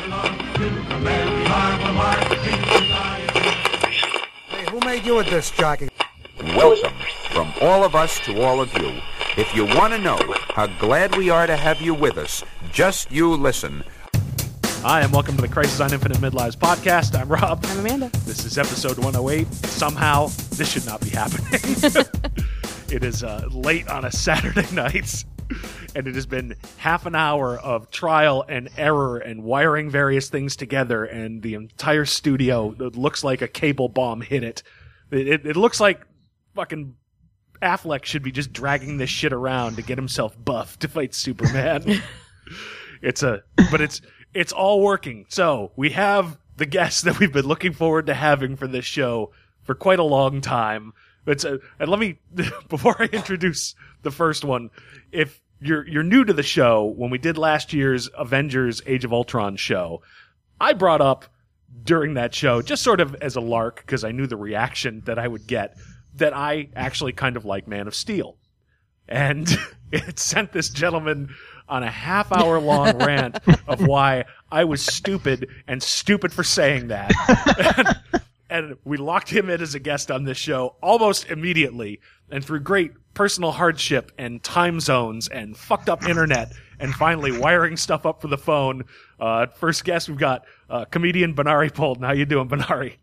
Hey, who made you a disc jockey? Welcome from all of us to all of you. If you want to know how glad we are to have you with us, just you listen. Hi, and welcome to the Crisis on Infinite Midlives podcast. I'm Rob. I'm Amanda. This is episode 108. Somehow, this should not be happening. it is uh, late on a Saturday night, and it has been half an hour of trial and error and wiring various things together, and the entire studio looks like a cable bomb hit it. It, it, it looks like fucking Affleck should be just dragging this shit around to get himself buffed to fight Superman. it's a, but it's it's all working. So we have the guest that we've been looking forward to having for this show for quite a long time. It's a, and let me before I introduce the first one, if you're you're new to the show, when we did last year's Avengers Age of Ultron show, I brought up during that show, just sort of as a lark, because I knew the reaction that I would get, that I actually kind of like Man of Steel. And it sent this gentleman on a half hour long rant of why I was stupid and stupid for saying that. and, we locked him in as a guest on this show almost immediately. And through great personal hardship and time zones and fucked up internet and finally wiring stuff up for the phone, uh, first guest we've got uh, comedian Benari Polden. How you doing, Benari?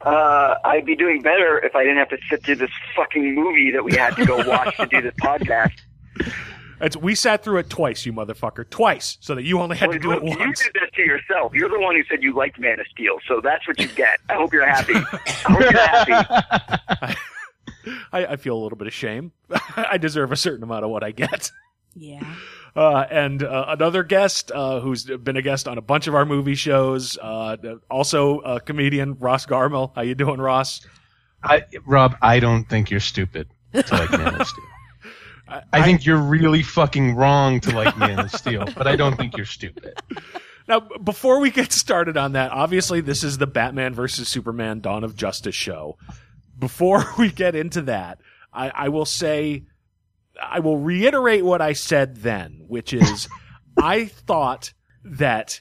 Uh, I'd be doing better if I didn't have to sit through this fucking movie that we had to go watch to do this podcast. It's, we sat through it twice, you motherfucker, twice, so that you only had to do it you once. You did that to yourself. You're the one who said you liked Man of Steel, so that's what you get. I hope you're happy. I hope you're happy. I, I feel a little bit of shame. I deserve a certain amount of what I get. Yeah. Uh, and uh, another guest uh, who's been a guest on a bunch of our movie shows, uh, also a comedian, Ross Garmel. How you doing, Ross? I, Rob, I don't think you're stupid to like Man of Steel. I, think you're really fucking wrong to like Man of Steel, but I don't think you're stupid. Now, before we get started on that, obviously this is the Batman versus Superman Dawn of Justice show. Before we get into that, I, I will say, I will reiterate what I said then, which is, I thought that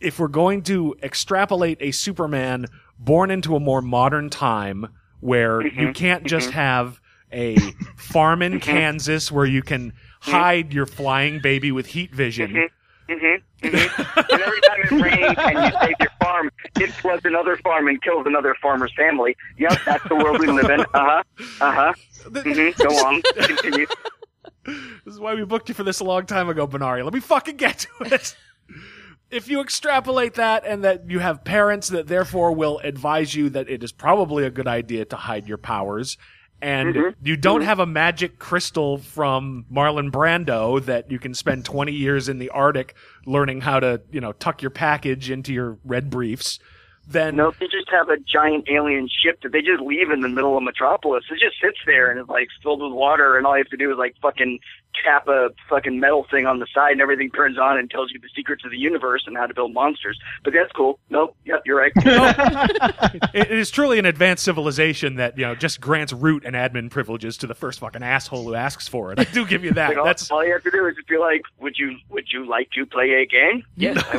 if we're going to extrapolate a Superman born into a more modern time where you mm-hmm. can't just mm-hmm. have a farm in Kansas where you can hide your flying baby with heat vision. Mm-hmm. Mm-hmm. and every time it rains and you save your farm, it floods another farm and kills another farmer's family. Yep, that's the world we live in. Uh huh. Uh huh. Mm-hmm. Go on. Continue. This is why we booked you for this a long time ago, Benari. Let me fucking get to it. if you extrapolate that and that you have parents that therefore will advise you that it is probably a good idea to hide your powers, and mm-hmm. you don't mm-hmm. have a magic crystal from Marlon Brando that you can spend 20 years in the Arctic learning how to, you know, tuck your package into your red briefs, then No, they just have a giant alien ship that they just leave in the middle of Metropolis. It just sits there and it's like filled with water, and all you have to do is like fucking tap a fucking metal thing on the side, and everything turns on and tells you the secrets of the universe and how to build monsters. But that's cool. Nope. Yep, you're right. it it is truly an advanced civilization that, you know, just grants root and admin privileges to the first fucking asshole who asks for it. I do give you that. Like, all, That's all you have to do is just be like, "Would you would you like to play a game?" Yes, I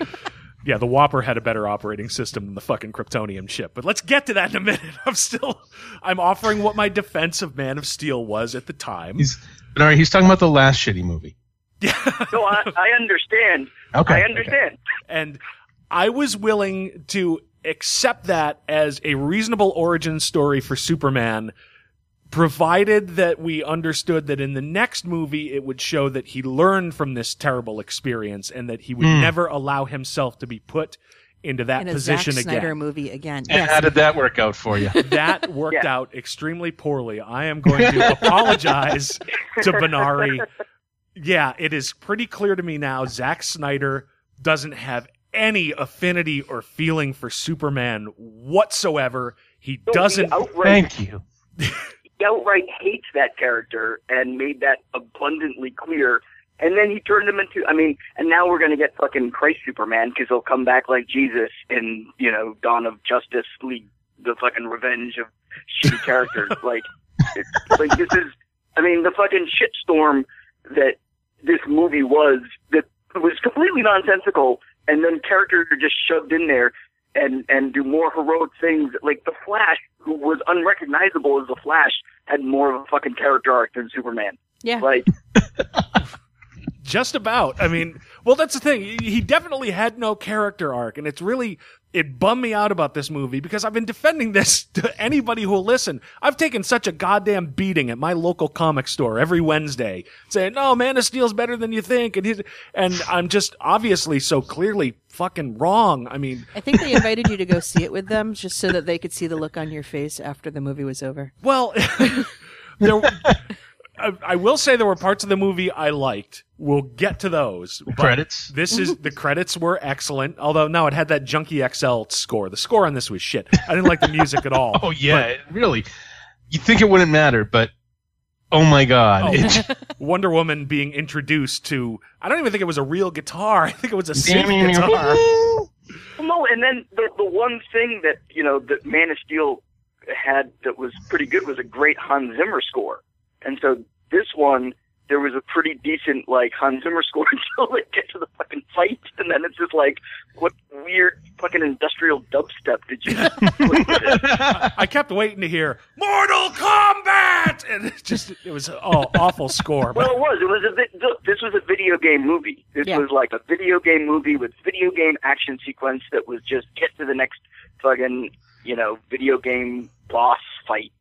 would. Yeah, the WOPR had a better operating system than the fucking Kryptonian ship. But let's get to that in a minute. I'm still, I'm offering what my defense of Man of Steel was at the time. He's, but all right, he's talking about the last shitty movie. No, I, I understand. Okay, I okay. understand. and I was willing to accept that as a reasonable origin story for Superman, provided that we understood that in the next movie it would show that he learned from this terrible experience and that he would Hmm. never allow himself to be put into that In a position Zack Snyder again. movie again. And Yes. how did that work out for you? That worked Yeah. out extremely poorly. I am going to apologize to Benari. Yeah, it is pretty clear to me now Zack Snyder doesn't have any affinity or feeling for Superman whatsoever. He No, doesn't. He outright, Thank you. he outright hates that character and made that abundantly clear. And then he turned him into, I mean, and now we're going to get fucking Christ Superman because he'll come back like Jesus in, you know, Dawn of Justice League, the fucking revenge of shitty characters. like, it's, like this is, I mean, the fucking shitstorm that this movie was, that was completely nonsensical and then characters are just shoved in there and and do more heroic things. Like the Flash, who was unrecognizable as the Flash, had more of a fucking character arc than Superman. Yeah. Like Just about. I mean, well, that's the thing. He definitely had no character arc, and it's really it bummed me out about this movie because I've been defending this to anybody who will listen. I've taken such a goddamn beating at my local comic store every Wednesday, saying, "No, Man of Steel's better than you think," and he's, and I'm just obviously so clearly fucking wrong. I mean, I think they invited you to go see it with them just so that they could see the look on your face after the movie was over. Well, there. I, I will say there were parts of the movie I liked. We'll get to those. but Credits. This is the credits were excellent. Although no, it had that Junkie XL score. The score on this was shit. I didn't like the music at all. Oh yeah, it really. You think it wouldn't matter, but oh my god, Oh. it's Wonder Woman being introduced to. I don't even think it was a real guitar. I think it was a synth guitar. Well, no, and then the the one thing that you know that Man of Steel had that was pretty good was a great Hans Zimmer score, and so this one there was a pretty decent like Hans Zimmer score until they get to the fucking fight, and then it's just like what weird fucking industrial dubstep did you? I kept waiting to hear Mortal Kombat, and it just it was oh awful score. Well, it was. It was a vi- look, this was a video game movie. This Yeah. was like a video game movie with video game action sequence that was just get to the next fucking you know video game boss fight,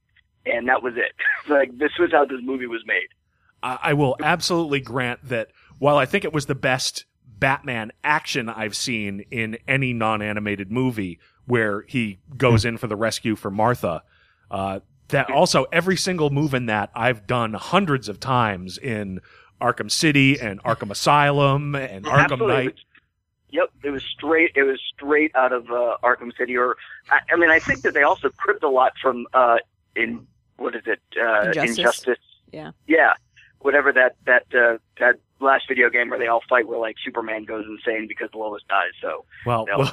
and that was it. Like this was how this movie was made. I, I will absolutely grant that while I think it was the best Batman action I've seen in any non-animated movie, where he goes in for the rescue for Martha. Uh, that also every single move in that I've done hundreds of times in Arkham City and Arkham Asylum and Arkham. Knight. Yep, it was straight. It was straight out of uh, Arkham City. Or I, I mean, I think that they also cribbed a lot from uh, in what is it? Uh, Injustice. Injustice. Yeah. Yeah, whatever that that uh, that last video game where they all fight, where like Superman goes insane because Lois dies. So Well, they all we'll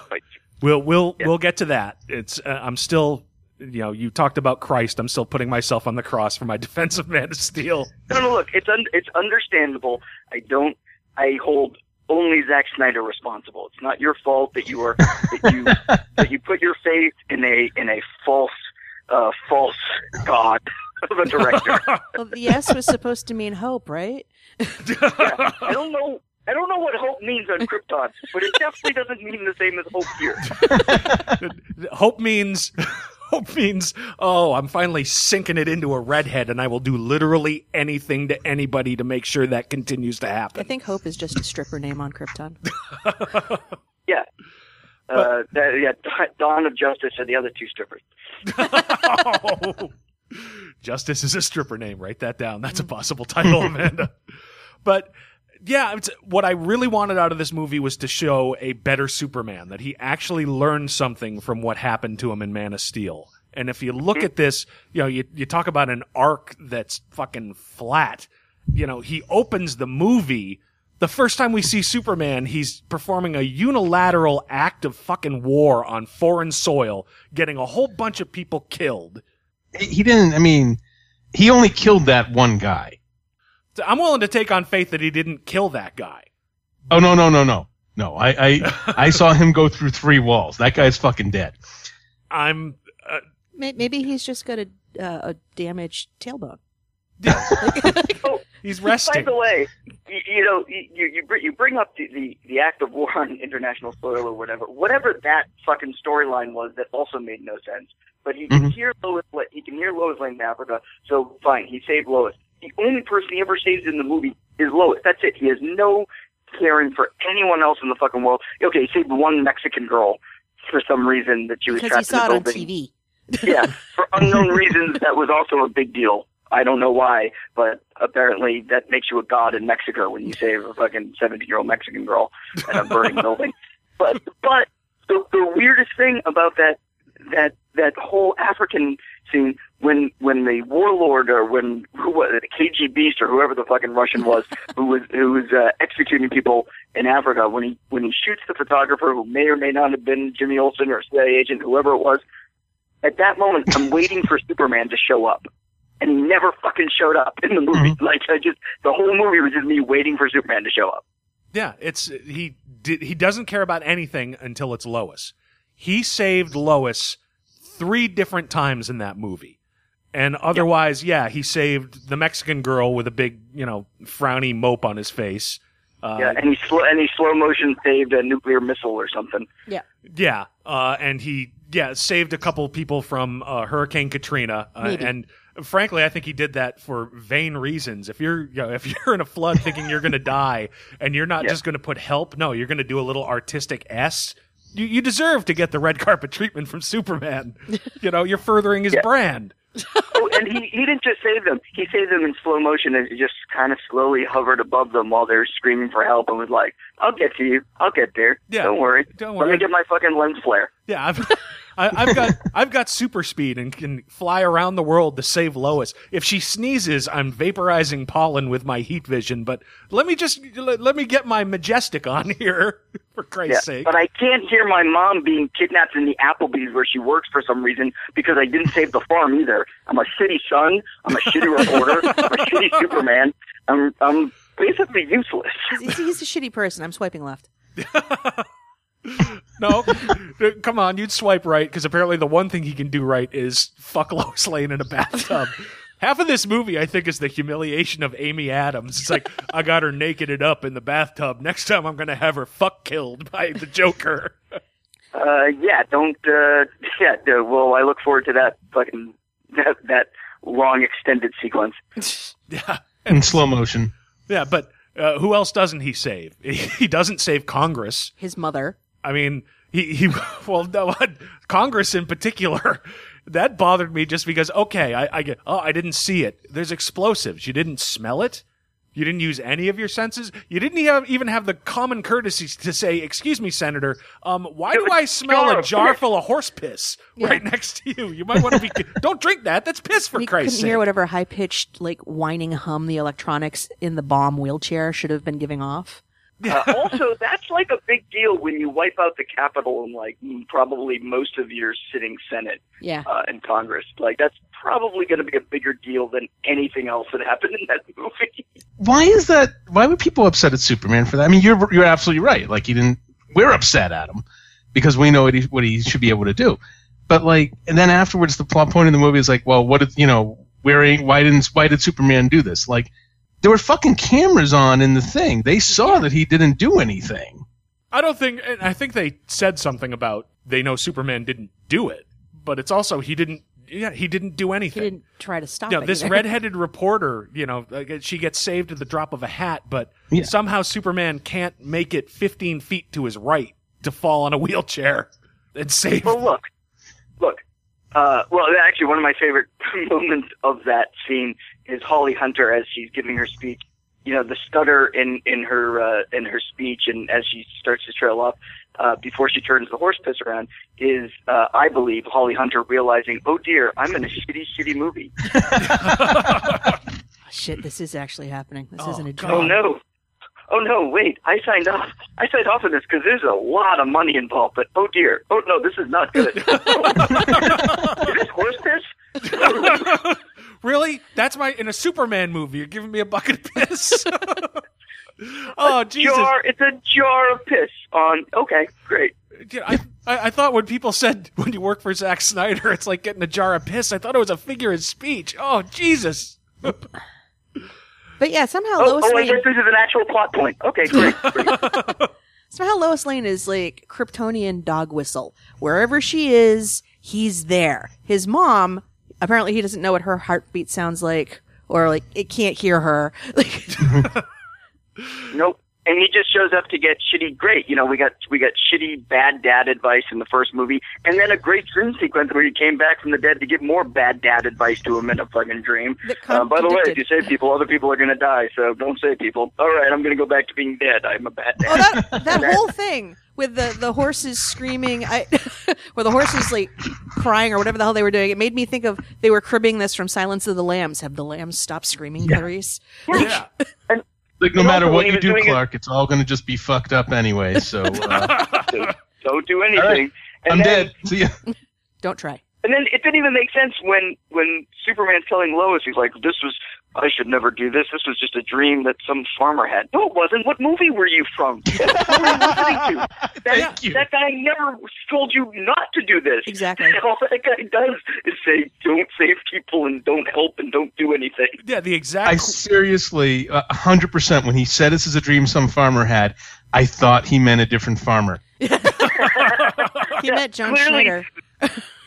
we'll we'll, Yeah. we'll get to that. It's uh, I'm still. You know, you talked about Christ. I'm still putting myself on the cross for my defense of Man of Steel. No, no, look, it's un- it's understandable. I don't. I hold only Zack Snyder responsible. It's not your fault that you are that you that you put your faith in a in a false uh, false god of a director. Well, the S was supposed to mean hope, right? I don't know. I don't know what hope means on Krypton, but it definitely doesn't mean the same as hope here. hope means hope means oh i'm finally sinking it into a redhead and i will do literally anything to anybody to make sure that continues to happen. I think hope is just a stripper name on Krypton. Yeah. Uh, that, yeah, Dawn of Justice and the other two strippers. justice is a stripper name. Write that down. That's a possible title amanda. But yeah it's, what i really wanted out of this movie was to show a better superman that he actually learned something from what happened to him in man of steel. And if you look at this you know you, you talk about an arc that's fucking flat. You know he opens the movie the first time we see Superman, he's performing a unilateral act of fucking war on foreign soil, getting a whole bunch of people killed. he he didn't. I mean, he only killed that one guy. So I'm willing to take on faith that he didn't kill that guy. Oh no no no no no! I I I saw him go through three walls. That guy's fucking dead. I'm uh, Maybe he's just got a uh, a damaged tailbone. he's resting. By the way, you, you know, you you you bring up the, the the act of war on international soil or whatever, whatever that fucking storyline was that also made no sense. But he can Mhm. hear Lois. La- He can hear Lois Lane in Africa. So fine, he saved Lois. The only person he ever saves in the movie is Lois. That's it. He has no caring for anyone else in the fucking world. Okay, he saved one Mexican girl for some reason that she was Because he trapped saw in it the on building TV. yeah, for unknown reasons, that was also a big deal. I don't know why, but apparently that makes you a god in Mexico when you save a fucking 17 year old Mexican girl in a burning building. But but the, the weirdest thing about that that that whole African scene when when the warlord or when who was it, KGBeast or whoever the fucking Russian was who was who was uh, executing people in Africa when he when he shoots the photographer who may or may not have been Jimmy Olsen or a CIA agent whoever it was at that moment, I'm waiting for Superman to show up. And he never fucking showed up in the movie. Like, I just, the whole movie was just me waiting for Superman to show up. Yeah, it's he did, he doesn't care about anything until it's Lois. He saved Lois three different times in that movie. And otherwise, yeah, he saved the Mexican girl with a big, you know, frowny mope on his face. Uh, yeah, and he slow and he slow motion saved a nuclear missile or something. Yeah, Yeah, uh, and he yeah saved a couple people from uh, Hurricane Katrina, uh, Maybe. and frankly, I think he did that for vain reasons. If you're you know, if you're in a flood thinking you're going to die, and you're not Yeah. just going to put help, no, you're going to do a little artistic s. You, you deserve to get the red carpet treatment from Superman. you know, you're furthering his Yeah. brand. Oh, and he he didn't just save them; he saved them in slow motion and he just kind of slowly hovered above them while they're screaming for help and was like, "I'll get to you. I'll get there. Yeah, Don't worry. don't worry. Let worry." me get my fucking lens flare." Yeah, I've, I, I've got I've got super speed and can fly around the world to save Lois. If she sneezes, I'm vaporizing pollen with my heat vision. But let me just let, let me get my majestic on here for Christ's Yeah, sake. but I can't hear my mom being kidnapped in the Applebee's where she works for some reason because I didn't save the farm either. I'm a shitty son. I'm a shitty reporter. I'm a shitty Superman. I'm I'm basically useless. He's, he's a shitty person. I'm swiping left. No, come on, you'd swipe right because apparently the one thing he can do right is fuck Lois Lane in a bathtub. Half of this movie, I think, is the humiliation of Amy Adams. It's like I got her naked up in the bathtub. Next time, I'm gonna have her fuck killed by the Joker. Uh, yeah, don't. Uh, yeah, uh, well, I look forward to that fucking that that long extended sequence. yeah, in slow motion. Yeah, but uh, who else doesn't he save? He doesn't save Congress. His mother. I mean, he, he well, no, Congress in particular. That bothered me just because, okay, I, I get, oh, I didn't see it. There's explosives. You didn't smell it? You didn't use any of your senses? You didn't have, even have the common courtesy to say, excuse me, Senator, um, why do I smell a jar full of horse piss Yeah. right next to you? You might want to be, don't drink that. That's piss for he Christ's couldn't sake. hear whatever high pitched, like whining hum the electronics in the bomb wheelchair should have been giving off. Uh, also, that's like a big deal when you wipe out the Capitol and like probably most of your sitting Senate Yeah. uh, and Congress. Like that's probably going to be a bigger deal than anything else that happened in that movie. Why is that? Why would people upset at Superman for that? I mean, you're you're absolutely right. Like he didn't. We're upset at him because we know what he what he should be able to do. But like, and then afterwards, the plot point in the movie is like, well, what did you know? Where ain't- why didn't why did Superman do this? Like, there were fucking cameras on in the thing. They saw that he didn't do anything. I don't think. and I think they said something about they know Superman didn't do it, but it's also he didn't. Yeah, he didn't do anything. He didn't try to stop You know, this either. redheaded reporter, you know, she gets saved at the drop of a hat, but Yeah. somehow Superman can't make it 15 feet to his right to fall on a wheelchair and save. Well, look, look. Uh, well, actually, one of my favorite moments of that scene is Holly Hunter as she's giving her speech. You know, the stutter in in her uh, in her speech, and as she starts to trail off uh, before she turns the horse piss around, is uh, I believe Holly Hunter realizing, oh dear, I'm in a shitty, shitty movie. Shit, this is actually happening. This Oh, isn't a God. dream. Oh no. Oh no, wait, I signed off. I signed off on this because there's a lot of money involved, but oh dear. Oh no, this is not good. is this horse piss? Really? That's my in a Superman movie. You're giving me a bucket of piss. oh Jesus! Jar, it's a jar of piss on, okay, great. Yeah, I, I I thought when people said when you work for Zack Snyder, it's like getting a jar of piss. I thought it was a figure of speech. Oh Jesus! But yeah, somehow Oh, Lois oh Lane. guess this is an actual plot point. Okay, great. great. Somehow Lois Lane is like Kryptonian dog whistle. Wherever she is, he's there. His mom, apparently he doesn't know what her heartbeat sounds like, or like it can't hear her. Like nope. And he just shows up to get shitty great. You know, we got we got shitty bad dad advice in the first movie, and then a great dream sequence where he came back from the dead to give more bad dad advice to him in a fucking dream. Uh, by the way, if you save people, other people are going to die. So don't save people. All right, I'm going to go back to being dead. I'm a bad Oh, dad. that that whole thing with the the horses screaming, I, where the horses like crying or whatever the hell they were doing. It made me think of they were cribbing this from Silence of the Lambs. Have the lambs stopped screaming, Clarice? Yeah. Like, no And matter what you do, doing it- Clark, it's all going to just be fucked up anyway. So uh, don't do anything. All right. And I'm then, dead. See ya. Don't try. And then it didn't even make sense when when Superman's telling Lois, he's like, "This was I should never do this. This was just a dream that some farmer had. No, it wasn't. What movie were you from? Who were you listening to? That, Thank you. that guy never told you not to do this. Exactly. All that guy does is say, don't save people and don't help and don't do anything. Yeah, the exact. I seriously, a hundred percent. When he said this is a dream some farmer had, I thought he meant a different farmer. He met John clearly- Schneider.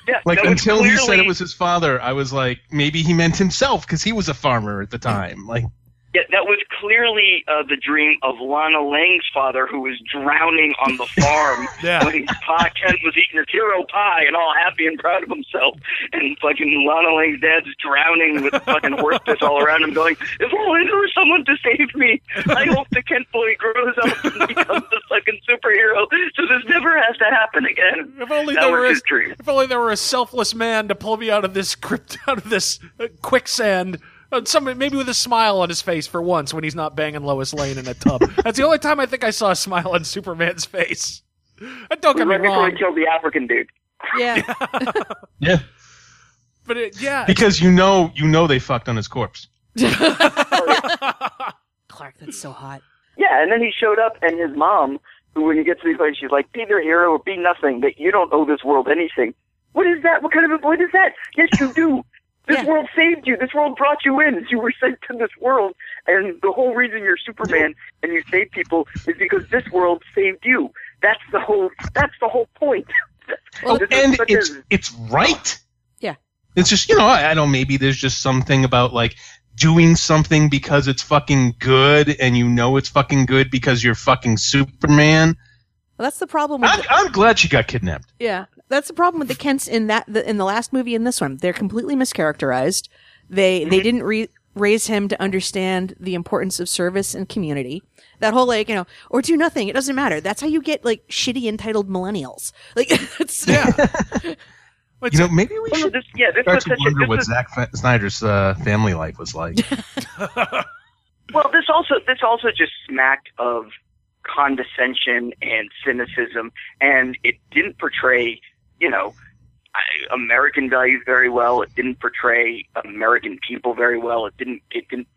Yeah, Like until he said it was his father, I was like, maybe he meant himself because he was a farmer at the time. Like, Yeah, that was clearly uh, the dream of Lana Lang's father, who was drowning on the farm Yeah. when Pa Ken was eating his hero pie and all happy and proud of himself. And fucking Lana Lang's dad's drowning with fucking horse piss all around him, going, "If only there was someone to save me. I hope the Kent boy grows up and becomes a fucking superhero, so this never has to happen again." If only that there was were a, if only there were a selfless man to pull me out of this crypt, out of this uh, quicksand. Uh, Somebody, maybe with a smile on his face for once when he's not banging Lois Lane in a tub. That's the only time I think I saw a smile on Superman's face. And don't get me Right before wrong, he killed the African dude. Yeah. yeah, but it, yeah, because you know, you know they fucked on his corpse. Clark, that's so hot. Yeah, and then he showed up, and his mom, who when you get to the place, she's like, "Be their hero or be nothing. That you don't owe this world anything." What is that? What kind of a boy is that? Yes, you do. This Yeah. world saved you. This world brought you in. You were sent to this world, and the whole reason you're Superman and you save people is because this world saved you. That's the whole. That's the whole point. Well, and it's a- it's right. Yeah. It's just you know I, I don't maybe there's just something about like doing something because it's fucking good and you know it's fucking good because you're fucking Superman. Well, that's the problem with I'm, the, I'm glad she got kidnapped. yeah. That's the problem with the Kents in that the, in the last movie and this one. They're completely mischaracterized. They they didn't re- raise him to understand the importance of service and community. That whole like you know or do nothing. It doesn't matter. That's how you get like shitty entitled millennials. Like it's yeah. You know maybe we Well, should this, yeah, this start was to such a, wonder this what was- Zack Snyder's uh, family life was like. Well, this also this also just smacked of condescension and cynicism, and it didn't portray, you know, American values very well. It didn't portray American people very well. It didn't it didn't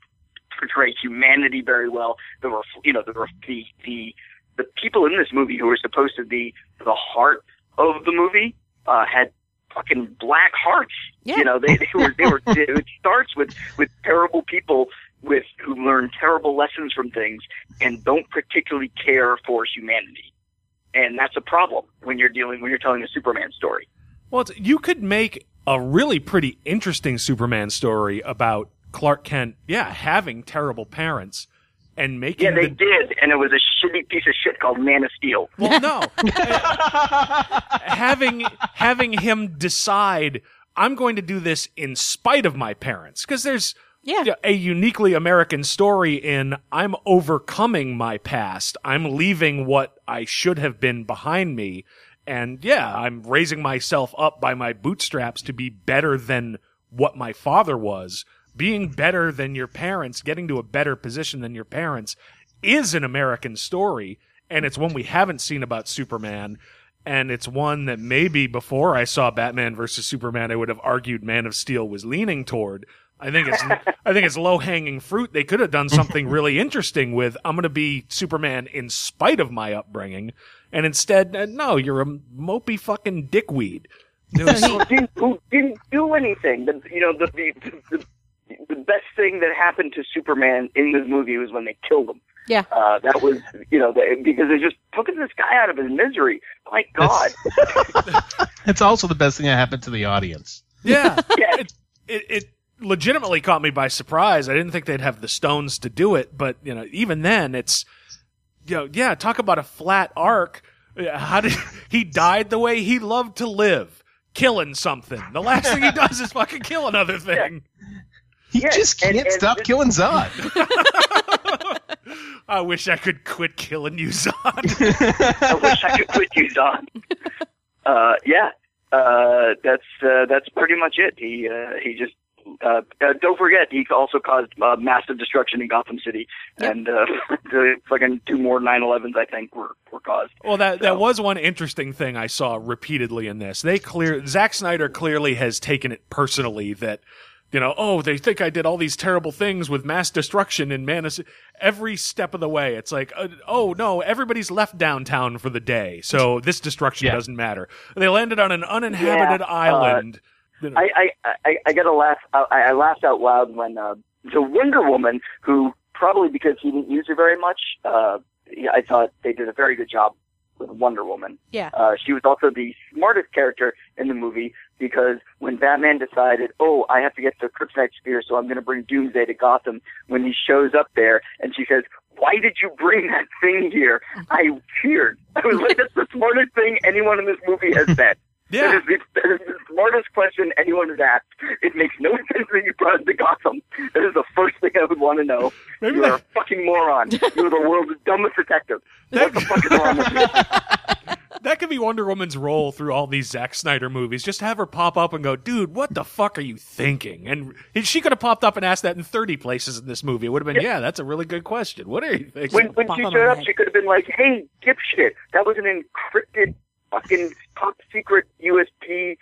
portray humanity very well. There were you know there were the the the people in this movie who were supposed to be the heart of the movie uh, had fucking black hearts. Yeah. You know they, they were they were it starts with with terrible people with who learn terrible lessons from things and don't particularly care for humanity. And that's a problem when you're dealing when you're telling a Superman story. Well, it's, you could make a really pretty interesting Superman story about Clark Kent, yeah, having terrible parents and making Yeah, they the, did, and it was a shitty piece of shit called Man of Steel. well, no, uh, having having him decide I'm going to do this in spite of my parents because there's Yeah. a uniquely American story in I'm overcoming my past. I'm leaving what I should have been behind me. And yeah, I'm raising myself up by my bootstraps to be better than what my father was. Being better than your parents, getting to a better position than your parents is an American story. And it's one we haven't seen about Superman. And it's one that maybe before I saw Batman versus Superman, I would have argued Man of Steel was leaning toward. I think it's I think it's low hanging fruit. They could have done something really interesting with I'm going to be Superman in spite of my upbringing, and instead, uh, no, you're a mopey fucking dickweed. Was- who didn't, who didn't do anything. The, you know, the, the the the best thing that happened to Superman in this movie was when they killed him. Yeah. Uh, that was, you know, they, because they just took this guy out of his misery. My God. it's also the best thing that happened to the audience. yeah, Yeah. it, it it legitimately caught me by surprise. I didn't think they'd have the stones to do it, but you know, even then, it's you know, yeah, talk about a flat arc. How did he died the way he loved to live, killing something? The last thing he does is fucking kill another thing. He Yeah, just can't and stop this- killing Zod. I wish I could quit killing you, Zod. I wish I could quit you, Don. Uh, yeah. Uh, that's uh, that's pretty much it. He uh, he just uh, uh, don't forget he also caused uh, massive destruction in Gotham City, Yep. and uh, the fucking two more 9/11s I think were were caused. Well, that that was one interesting thing I saw repeatedly in this. They clear Zack Snyder clearly has taken it personally that you know, oh, they think I did all these terrible things with mass destruction in Man of every step of the way. It's like, uh, oh no, everybody's left downtown for the day, so this destruction Yeah. doesn't matter. They landed on an uninhabited Yeah, uh, island. You know, I I I, I got to laugh. I, I laughed out loud when uh, the Wonder Woman, who probably because he didn't use her very much, uh, yeah, I thought they did a very good job with Wonder Woman. Yeah. Uh, she was also the smartest character in the movie because when Batman decided, oh, I have to get the Kryptonite Spear, so I'm going to bring Doomsday to Gotham, when he shows up there and she says, why did you bring that thing here? I cheered. I was like, that's the smartest thing anyone in this movie has said. Yeah, That is, the, that is the smartest question anyone has asked. It makes no sense that you brought it to Gotham. That is the first thing I would want to know. Maybe you that- are a fucking moron. You're the world's dumbest detective. What the fuck is wrong with you? that could be Wonder Woman's role through all these Zack Snyder movies. Just have her pop up and go, dude, what the fuck are you thinking? And she could have popped up and asked that in 30 places in this movie. It would have been, yeah, that's a really good question. What are you thinking? When, when she showed up, she could have been like, hey, dipshit, that was an encrypted fucking top secret USB,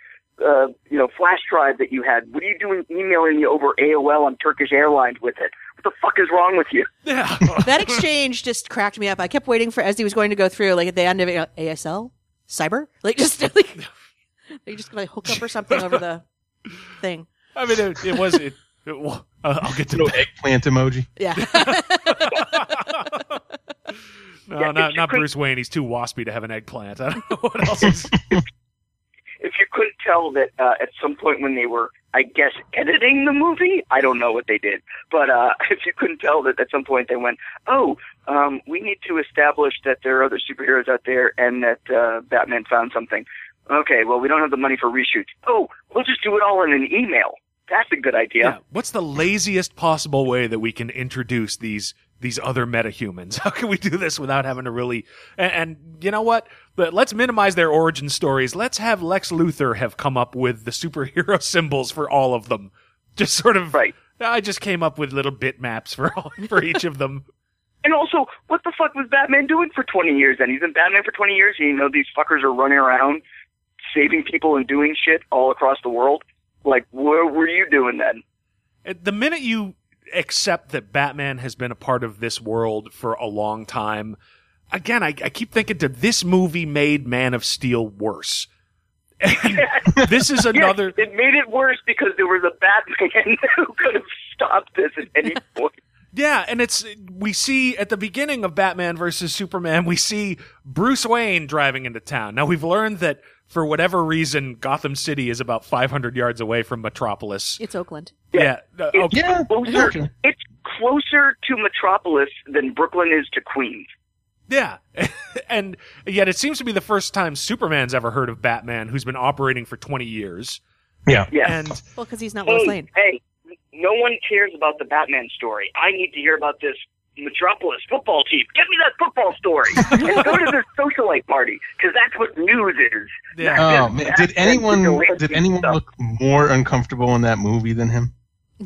uh, you know, flash drive that you had. What are you doing emailing me over AOL on Turkish Airlines with it? What the fuck is wrong with you? yeah. that exchange just cracked me up. I kept waiting for as he was going to go through, like at the end of it, ASL, cyber, like just like they just like hook up or something over the thing. I mean, it, it was, it, it, well, uh, I'll get to No eggplant emoji. Yeah, No, Yeah, not, not Bruce Wayne. He's too waspy to have an eggplant. I don't know what else is. if you couldn't tell that uh, at some point when they were, I guess, editing the movie, I don't know what they did, but uh, if you couldn't tell that at some point they went, oh, um, we need to establish that there are other superheroes out there and that uh, Batman found something. Okay, well, we don't have the money for reshoots. Oh, we'll just do it all in an email. That's a good idea. Yeah. What's the laziest possible way that we can introduce these these other metahumans? How can we do this without having to really? And, and you know what? Let's minimize their origin stories. Let's have Lex Luthor have come up with the superhero symbols for all of them. Just sort of. Right. I just came up with little bitmaps for all, for each of them. And also, what the fuck was Batman doing for 20 years then? He's been Batman for 20 years. You know, these fuckers are running around saving people and doing shit all across the world. Like, what were you doing then? Uh, The minute you accept that Batman has been a part of this world for a long time, again, I, I keep thinking to this movie made Man of Steel worse. This is another. Yes, it made it worse because there was a Batman who could have stopped this at any point. Yeah, and it's we see at the beginning of Batman versus Superman, we see Bruce Wayne driving into town. Now we've learned that for whatever reason, Gotham City is about 500 yards away from Metropolis. it's Oakland. Yeah, uh, It's okay. Yeah, closer. It's closer to Metropolis than Brooklyn is to Queens. yeah, and yet it seems to be the first time Superman's ever heard of Batman, who's been operating for 20 years. Yeah. Yeah. And Well, because he's not Lois hey, Lane. hey, no one cares about the Batman story. I need to hear about this Metropolis football team. Get me that football story. and go to this socialite party because that's what news is. Yeah. Oh man, did anyone did anyone stuff. look more uncomfortable in that movie than him?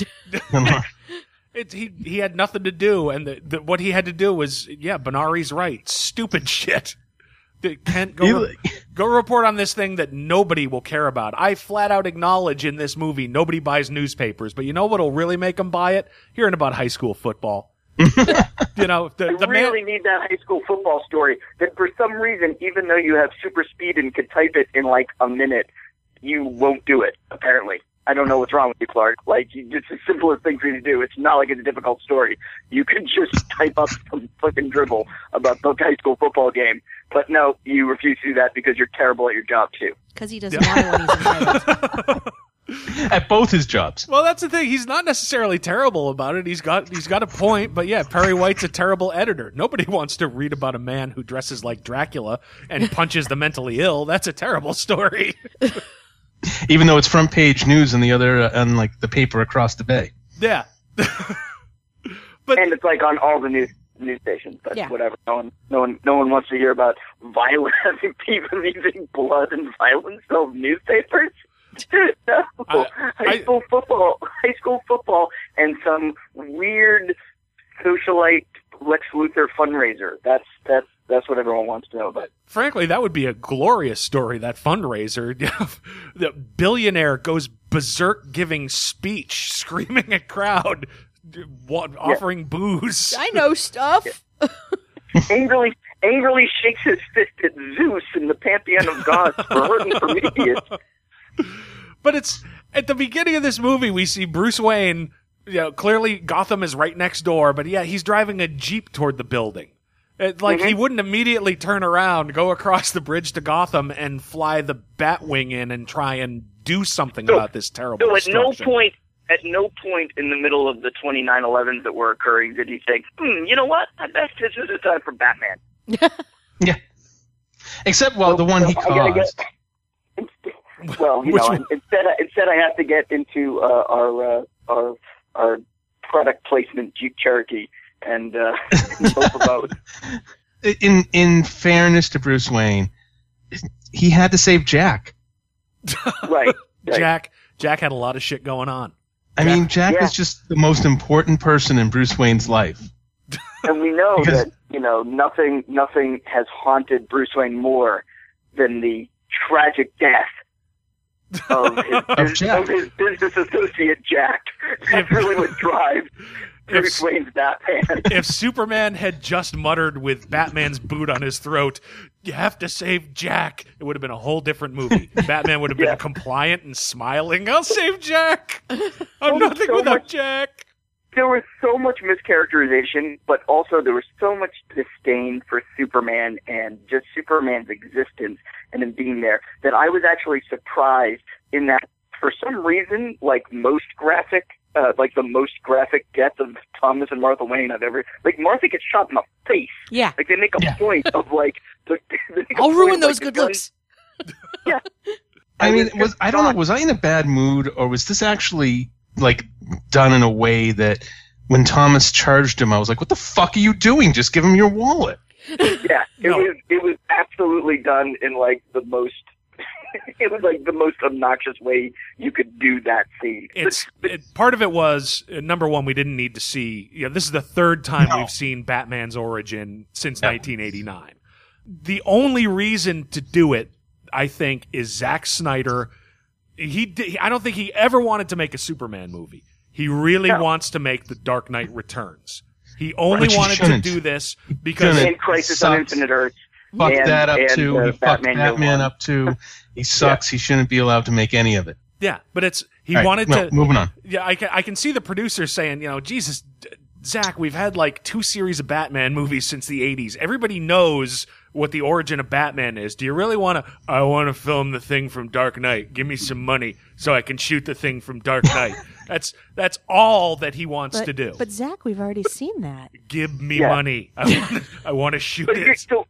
it, he he had nothing to do, and the, the, what he had to do was, yeah, Benari's right. Stupid shit. The- Kent, go, He- re- go report on this thing that nobody will care about. I flat out acknowledge in this movie nobody buys newspapers, but you know what'll really make them buy it? Hearing about high school football. you know, the, I the man. really need that high school football story. That for some reason, even though you have super speed and could type it in like a minute, you won't do it. Apparently, I don't know what's wrong with you, Clark. Like you- it's the simplest thing for you to do. It's not like it's a difficult story. You can just type up some fucking dribble about the high school football game. But no, you refuse to do that because you're terrible at your job too. Because he doesn't want it when he's entitled. At both his jobs. Well, that's the thing. He's not necessarily terrible about it. He's got he's got a point, but yeah, Perry White's a terrible editor. Nobody wants to read about a man who dresses like Dracula and punches the mentally ill. That's a terrible story. Even though it's front page news and the other uh, and like the paper across the bay. Yeah. but And it's like on all the news news stations. But Yeah. whatever. No one, no one, no one wants to hear about violence. people using blood and violence of newspapers. no, I- high I- school football, high school football, and some weird socialite Lex Luthor fundraiser. That's that's That's what everyone wants to know about. Frankly, that would be a glorious story. That fundraiser, the billionaire goes berserk, giving speech, screaming at crowd, wa- offering booze. I know stuff. angrily, angrily shakes his fist at Zeus in the pantheon of gods for hurting Prometheus. But it's at the beginning of this movie, we see Bruce Wayne. You know, clearly Gotham is right next door, but yeah, he's driving a jeep toward the building. It, like he wouldn't immediately turn around, go across the bridge to Gotham, and fly the Batwing in and try and do something So- about this terrible. So at no point, at no point in the middle of the 2911s that were occurring did he think, hmm, you know what? I bet this is a time for Batman. Yeah. Except, well, the one he I gotta caused. get- well, you Which know, one? instead, I, instead I have to get into uh, our uh, our our product placement Jeep Cherokee and uh, both about. In in fairness to Bruce Wayne, he had to save Jack. Right. right. Jack Jack had a lot of shit going on. I mean, Jack Yeah. was just the most important person in Bruce Wayne's life. And we know Because- that you know nothing nothing has haunted Bruce Wayne more than the tragic death of his, Of Jack. of his business associate Jack. That's really what drives Bruce If- Wayne's Batman. if Superman had just muttered with Batman's boot on his throat, "You have to save Jack," it would have been a whole different movie. Batman would have been Yeah. compliant and smiling. I'll save Jack. I'm Oh, nothing so without much- Jack. There was so much mischaracterization, but also there was so much disdain for Superman and just Superman's existence and him being there that I was actually surprised in that for some reason, like most graphic, uh, like the most graphic death of Thomas and Martha Wayne I've ever, like Martha gets shot in the face. Yeah. Like they make a Yeah. point of like, the, they make a I'll point ruin of, those like, the good gun- looks. I mean, was was I don't know, was I in a bad mood or was this actually like done in a way that when Thomas charged him, I was like, "What the fuck are you doing? Just give him your wallet." Yeah, it No. was it was absolutely done in like the most. it was like the most obnoxious way you could do that scene. It's it, part of it was uh, number one. We didn't need to see. You know, this is the third time No. we've seen Batman's origin since Yeah. 1989. The only reason to do it, I think, is Zack Snyder. He, di- I don't think he ever wanted to make a Superman movie. He really No. wants to make The Dark Knight Returns. He only Which wanted to do this because Shouldn't. and Crisis on. Infinite Earths. Fucked And- that up and, too. uh, he fucked Batman Batman up too. He sucks. He shouldn't be allowed to make any of it. yeah, but it's he All right, wanted well, to. moving on. Yeah, I can, I can see the producers saying, you know, Jesus, Zack, we've had like two series of Batman movies since the 80s. Everybody knows what the origin of Batman is. Do you really want to? I want to film the thing from Dark Knight. Give me some money so I can shoot the thing from Dark Knight. that's that's all that he wants But, to do. but Zack, we've already seen that. Give me Yeah. money. I want, to shoot But here- it. so,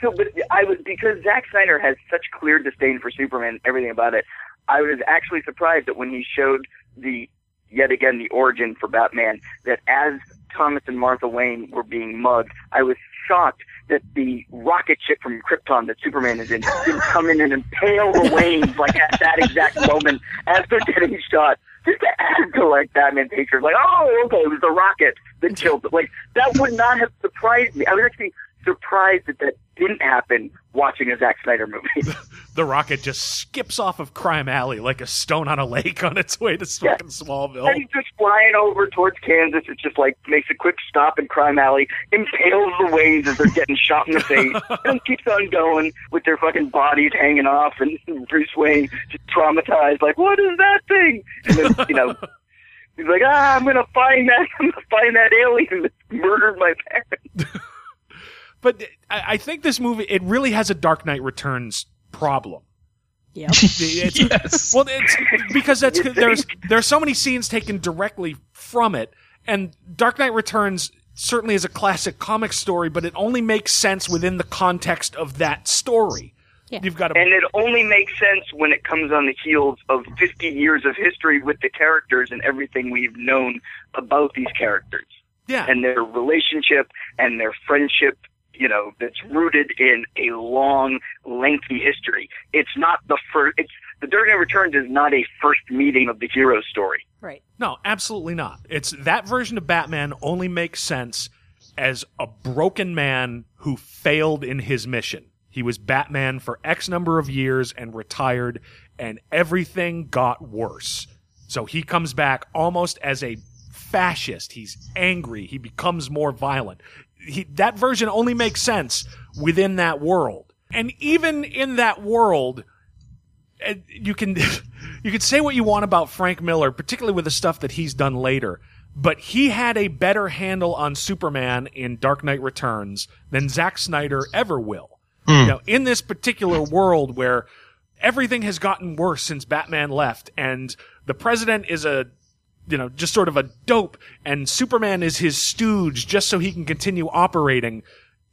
so, but I was because Zack Snyder has such clear disdain for Superman, and everything about it. I was actually surprised that when he showed the yet again the origin for Batman, that as Thomas and Martha Wayne were being mugged, I was shocked that the rocket ship from Krypton that Superman is in didn't come in and impale the Waynes like at that exact moment as they're getting shot. Just to add to like Batman pictures, like, oh, okay, it was the rocket that killed. Them. Like that would not have surprised me. I was actually surprised that that didn't happen watching a Zack Snyder movie. The rocket just skips off of Crime Alley like a stone on a lake on its way to Yeah. fucking Smallville. and he's just flying over towards Kansas. It just like makes a quick stop in Crime Alley, impales the Waynes as they're getting shot in the face, and keeps on going with their fucking bodies hanging off, and Bruce Wayne just traumatized, like, what is that thing? And then, you know. He's like, ah, I'm gonna find that. I'm gonna find that alien that murdered my parents. But I, I think this movie it really has a Dark Knight Returns problem. Yep. It's- yes. Well, it's because that's there's there's so many scenes taken directly from it, and Dark Knight Returns certainly is a classic comic story, but it only makes sense within the context of that story. Yeah. You've got a And it only makes sense when it comes on the heels of 50 years of history with the characters and everything we've known about these characters yeah, and their relationship and their friendship, you know, that's rooted in a long, lengthy history. It's not the first, it's, The Dark Knight Returns is not a first meeting of the hero story. Right. No, absolutely not. It's that version of Batman only makes sense as a broken man who failed in his mission. He was Batman for X number of years and retired, and everything got worse. So he comes back almost as a fascist. He's angry. He becomes more violent. He, that version only makes sense within that world. And even in that world, you can you can say what you want about Frank Miller, particularly with the stuff that he's done later. But he had a better handle on Superman in Dark Knight Returns than Zack Snyder ever will. Hmm. You know, in this particular world where everything has gotten worse since Batman left, and the president is a you know, just sort of a dope, and Superman is his stooge just so he can continue operating.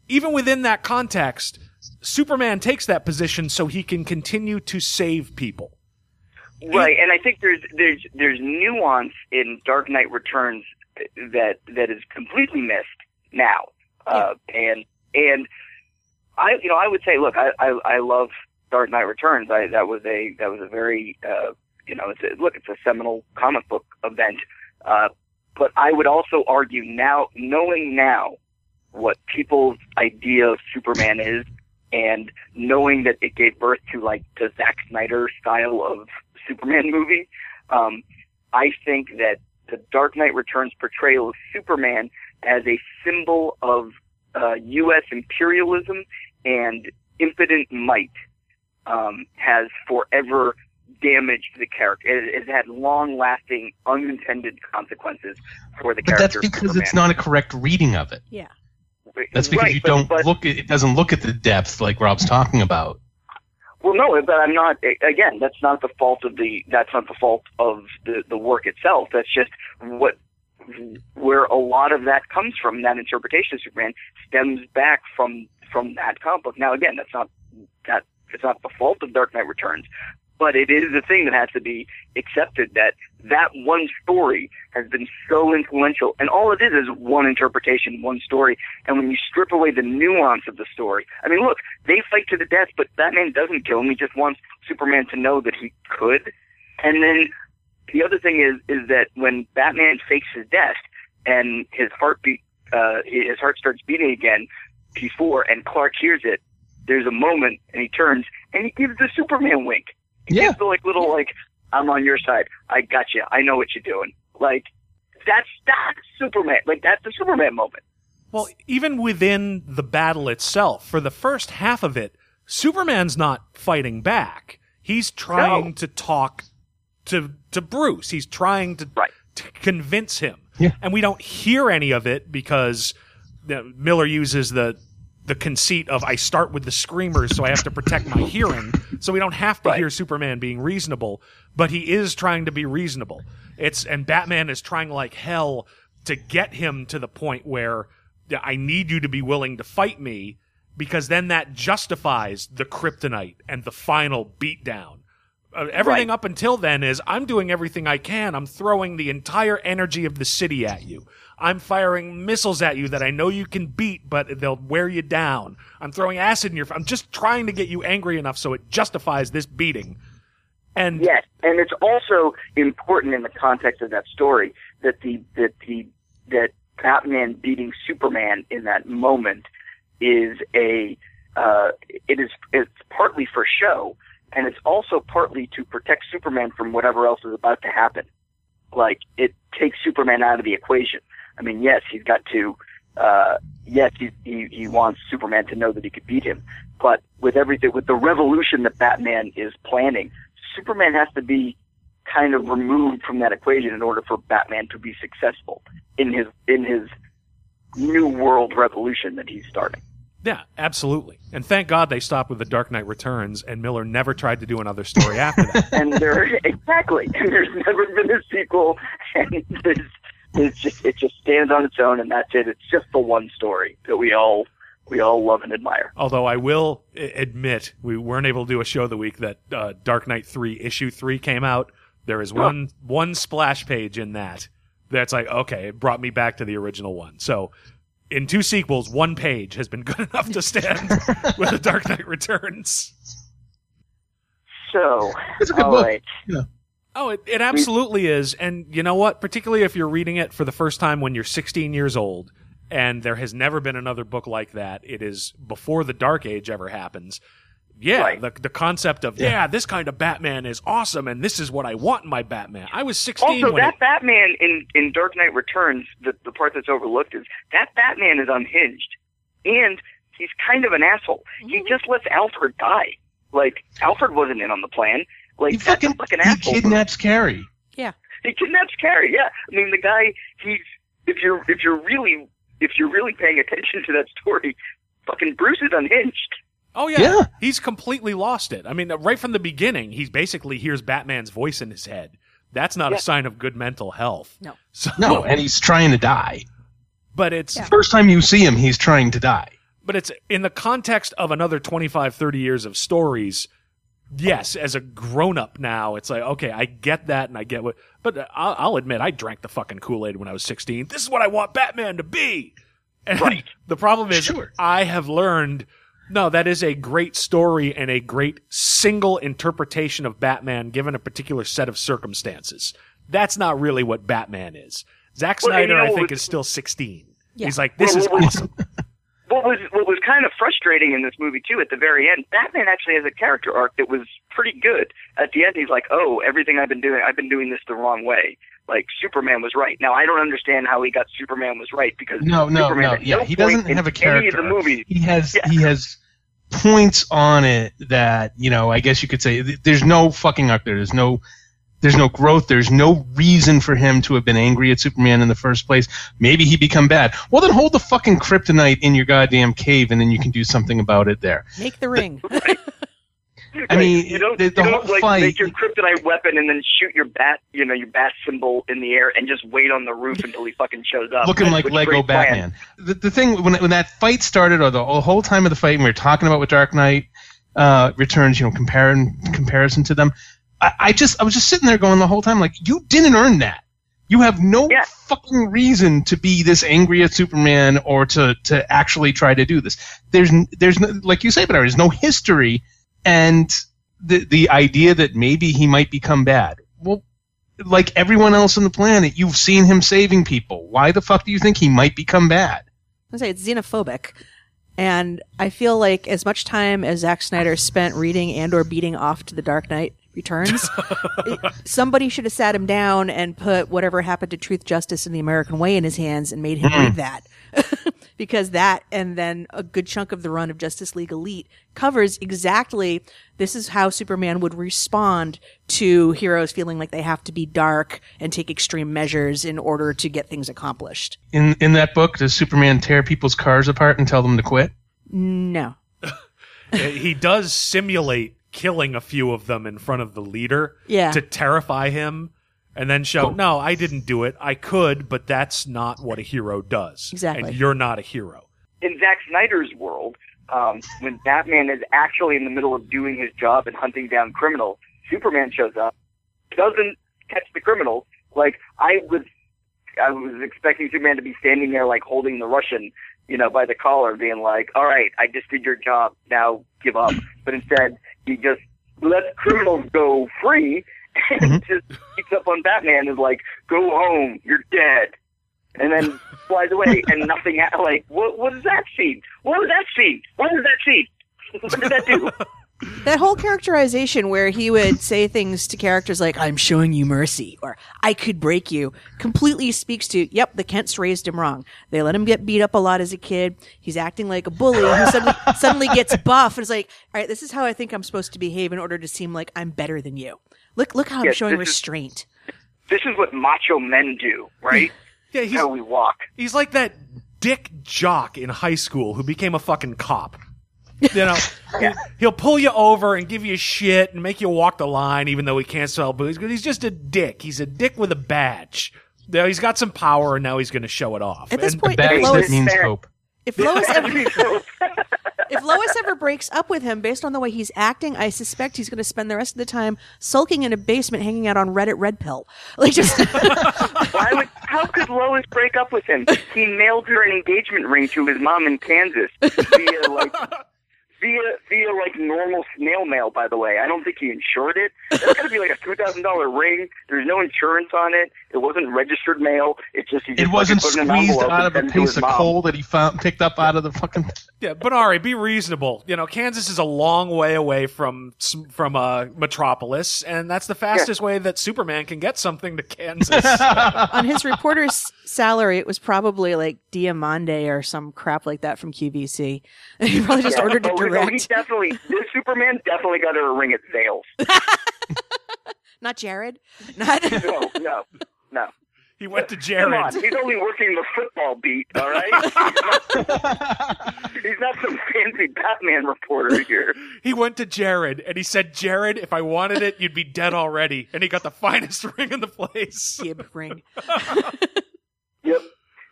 Even within that context, Superman takes that position so he can continue to save people. Right, and I think there's there's there's nuance in Dark Knight Returns that that is completely missed now, uh, and and I you know I would say look I I, I love Dark Knight Returns. I that was a that was a very uh, you know it's a, look it's a seminal comic book event, uh, but I would also argue now knowing now what people's idea of Superman is and knowing that it gave birth to like the Zack Snyder style of Superman movie, um, I think that the Dark Knight Returns portrayal of Superman as a symbol of uh, U.S. imperialism and impotent might um, has forever damaged the character. It, it had long-lasting, unintended consequences for the But that's character. of because it's not a correct reading of it. Yeah. That's because Right, you but- don't but- look at it doesn't look at the depth like Rob's talking about. Well, no, but I'm not. Again, that's not the fault of the. That's not the fault of the the work itself. That's just what where a lot of that comes from. That interpretation of Superman stems back from from that comic book. Now, again, that's not that it's not the fault of Dark Knight Returns, but it is a thing that has to be accepted that that one story has been so influential, and all it is is one interpretation, one story. And when you strip away the nuance of the story, I mean, look, they fight to the death, but Batman doesn't kill him. He just wants Superman to know that he could. And then the other thing is is that when Batman fakes his death and his heartbeat, uh, his heart starts beating again before, and Clark hears it. There's a moment, and he turns and he gives the Superman wink. He Yeah. gives the like little like, "I'm on your side. I got you. I know what you're doing." Like that's that's Superman. Like that's the Superman moment. Well, even within the battle itself, for the first half of it, Superman's not fighting back. He's trying No. to talk to to Bruce. He's trying to Right. to convince him. Yeah. And we don't hear any of it because you know, Miller uses the the conceit of I start with the screamers, so I have to protect my hearing. So we don't have to Right. hear Superman being reasonable, but he is trying to be reasonable. It's and Batman is trying like hell to get him to the point where I need you to be willing to fight me because then that justifies the kryptonite and the final beatdown. Uh, everything Right. up until then is I'm doing everything I can. I'm throwing the entire energy of the city at you. I'm firing missiles at you that I know you can beat, but they'll wear you down. I'm throwing acid in your. I'm just trying to get you angry enough so it justifies this beating. And Yes, and it's also important in the context of that story that the that the that Batman beating Superman in that moment is a uh, it is it's partly for show, and it's also partly to protect Superman from whatever else is about to happen. Like it takes Superman out of the equation. I mean, yes, he's got to. Uh, yes, he, he he wants Superman to know that he could beat him, but with everything, with the revolution that Batman is planning, Superman has to be kind of removed from that equation in order for Batman to be successful in his in his new world revolution that he's starting. yeah, absolutely. And thank God they stopped with the Dark Knight Returns, and Miller never tried to do another story after that. And there exactly, and there's never been a sequel, and there's it's just it just stands on its own, and that's it. It's just the one story that we all we all love and admire. Although I will admit we weren't able to do a show the week that uh, Dark Knight Three issue three came out. There is one one splash page in that that's like okay, it brought me back to the original one. So in two sequels, one page has been good enough to stand with the Dark Knight Returns. So, It's a good all book. right. Oh, it, it absolutely is. And you know what? Particularly if you're reading it for the first time when you're 16 years old and there has never been another book like that. It is before the Dark Age ever happens. Yeah, Right. the the concept of yeah. this kind of Batman is awesome, and this is what I want in my Batman. I was sixteen Also, when that it, Batman in, in Dark Knight Returns, the, the part that's overlooked is that Batman is unhinged. And he's kind of an asshole. He mm-hmm. just lets Alfred die. Like, Alfred wasn't in on the plan. Like, He that's fucking a fucking he asshole. kidnaps Carrie. Yeah. He kidnaps Carrie, yeah. I mean, the guy, he's, if you're, if you're really, if you're really paying attention to that story, fucking Bruce is unhinged. oh yeah, Yeah. he's completely lost it. I mean, right from the beginning, he's basically hears Batman's voice in his head. That's not Yeah. a sign of good mental health. No. So, No, and he's trying to die. but it's Yeah. First time you see him, he's trying to die. but it's in the context of another 25 30 years of stories yes as a grown-up now it's like okay i get that and i get what but i'll, I'll admit i drank the fucking kool-aid when i was 16 this is what i want batman to be and Right. the problem is Sure. i have learned no that is a great story and a great single interpretation of batman given a particular set of circumstances that's not really what batman is Zack Well, you Snyder, know I think, is still 16. Yeah. He's like, this Well, is what awesome. What was what was kind of frustrating in this movie too, at the very end, Batman actually has a character arc that was pretty good. At the end, he's like, "Oh, everything I've been doing, I've been doing this the wrong way." Like Superman was right. Now I don't understand how he got Superman was right because No, no, Superman no. Yeah, no he doesn't have a character. the arc. movies. He has Yeah. he has points on it that you know. I guess you could say th- there's no fucking arc there. There's no there's no growth. There's no reason for him to have been angry at Superman in the first place. Maybe he become bad. Well, then hold the fucking kryptonite in your goddamn cave, and then you can do something about it there. Make the ring. I mean, you don't, the- you don't whole like fight- make your kryptonite weapon and then shoot your bat, you know, your bat symbol in the air and just wait on the roof until he fucking shows up. looking like Lego great plan. Batman. The, the thing when when that fight started, or the whole time of the fight, and we were talking about with Dark Knight uh, Returns, you know, comparing comparison to them, I, I just I was just sitting there going the whole time like, you didn't earn that. You have no Yeah. fucking reason to be this angry at Superman or to to actually try to do this. There's there's no, like you say, but there's no history, and the the idea that maybe he might become bad. Well, like everyone else on the planet, you've seen him saving people. Why the fuck do you think he might become bad? I say it's xenophobic. And I feel like as much time as Zack Snyder spent reading and or beating off to the Dark Knight Returns, it- somebody should have sat him down and put whatever happened to truth, justice, and the American way in his hands and made him read hmm. that. because that and then a good chunk of the run of Justice League Elite covers exactly this is how Superman would respond to heroes feeling like they have to be dark and take extreme measures in order to get things accomplished. In in that book, does Superman tear people's cars apart and tell them to quit? No. He does simulate killing a few of them in front of the leader Yeah. to terrify him and then show no i didn't do it i could but that's not what a hero does Exactly. and you're not a hero in Zack Snyder's world, um, when Batman is actually in the middle of doing his job and hunting down criminals, Superman shows up, doesn't catch the criminals. Like I was, I was expecting Superman to be standing there like holding the Russian, you know, by the collar, being like, "All right, I just did your job. Now give up." But instead, he just lets criminals go free and mm-hmm. just beats up on Batman. and Is like, "Go home. You're dead." and then flies away, and nothing. Ha- like, what? What is that scene? What was that scene? What was that scene? What did that do? That whole characterization where he would say things to characters like, I'm showing you mercy, or I could break you, completely speaks to, yep, the Kents raised him wrong. They let him get beat up a lot as a kid. He's acting like a bully who suddenly, suddenly gets buff and is like, all right, this is how I think I'm supposed to behave in order to seem like I'm better than you. Look, look how I'm showing this is- restraint. This is what macho men do, right? yeah he's, how we walk. he's like that dick jock in high school who became a fucking cop you know he- he'll pull you over and give you shit and make you walk the line even though he can't sell booze because he's just a dick he's a dick with a badge now he's got some power and now he's going to show it off At this And- point, Badge if that Lois, means fair. hope. if Lois ever, if Lois ever breaks up with him based on the way he's acting, I suspect he's going to spend the rest of the time sulking in a basement, hanging out on Reddit Red Pill. Like just Why would? How could Lois break up with him? He mailed her an engagement ring to his mom in Kansas via like via via like normal snail mail. By the way, I don't think he insured it. That's gonna be like a two thousand dollar ring. There's no insurance on it. It wasn't registered mail. It's just he just It wasn't fucking put it in an squeezed out of a sent it to piece of mom. coal that he found picked up out of the fucking. Yeah, but Ari, be reasonable. You know, Kansas is a long way away from from uh, Metropolis, and that's the fastest way that Superman can get something to Kansas. On his reporter's salary, it was probably like Diamonique or some crap like that from QVC. he probably just Yeah. ordered it Oh, no, he direct. definitely. This Superman definitely got her a ring at Zales. Not Jared. Not. No, no, no. he went to Come Jared. on, he's only working the football beat. All right, he's not, he's not some fancy Batman reporter here. He went to Jared, and he said, "Jared, if I wanted it, you'd be dead already." And he got the finest ring in the place. Gib ring.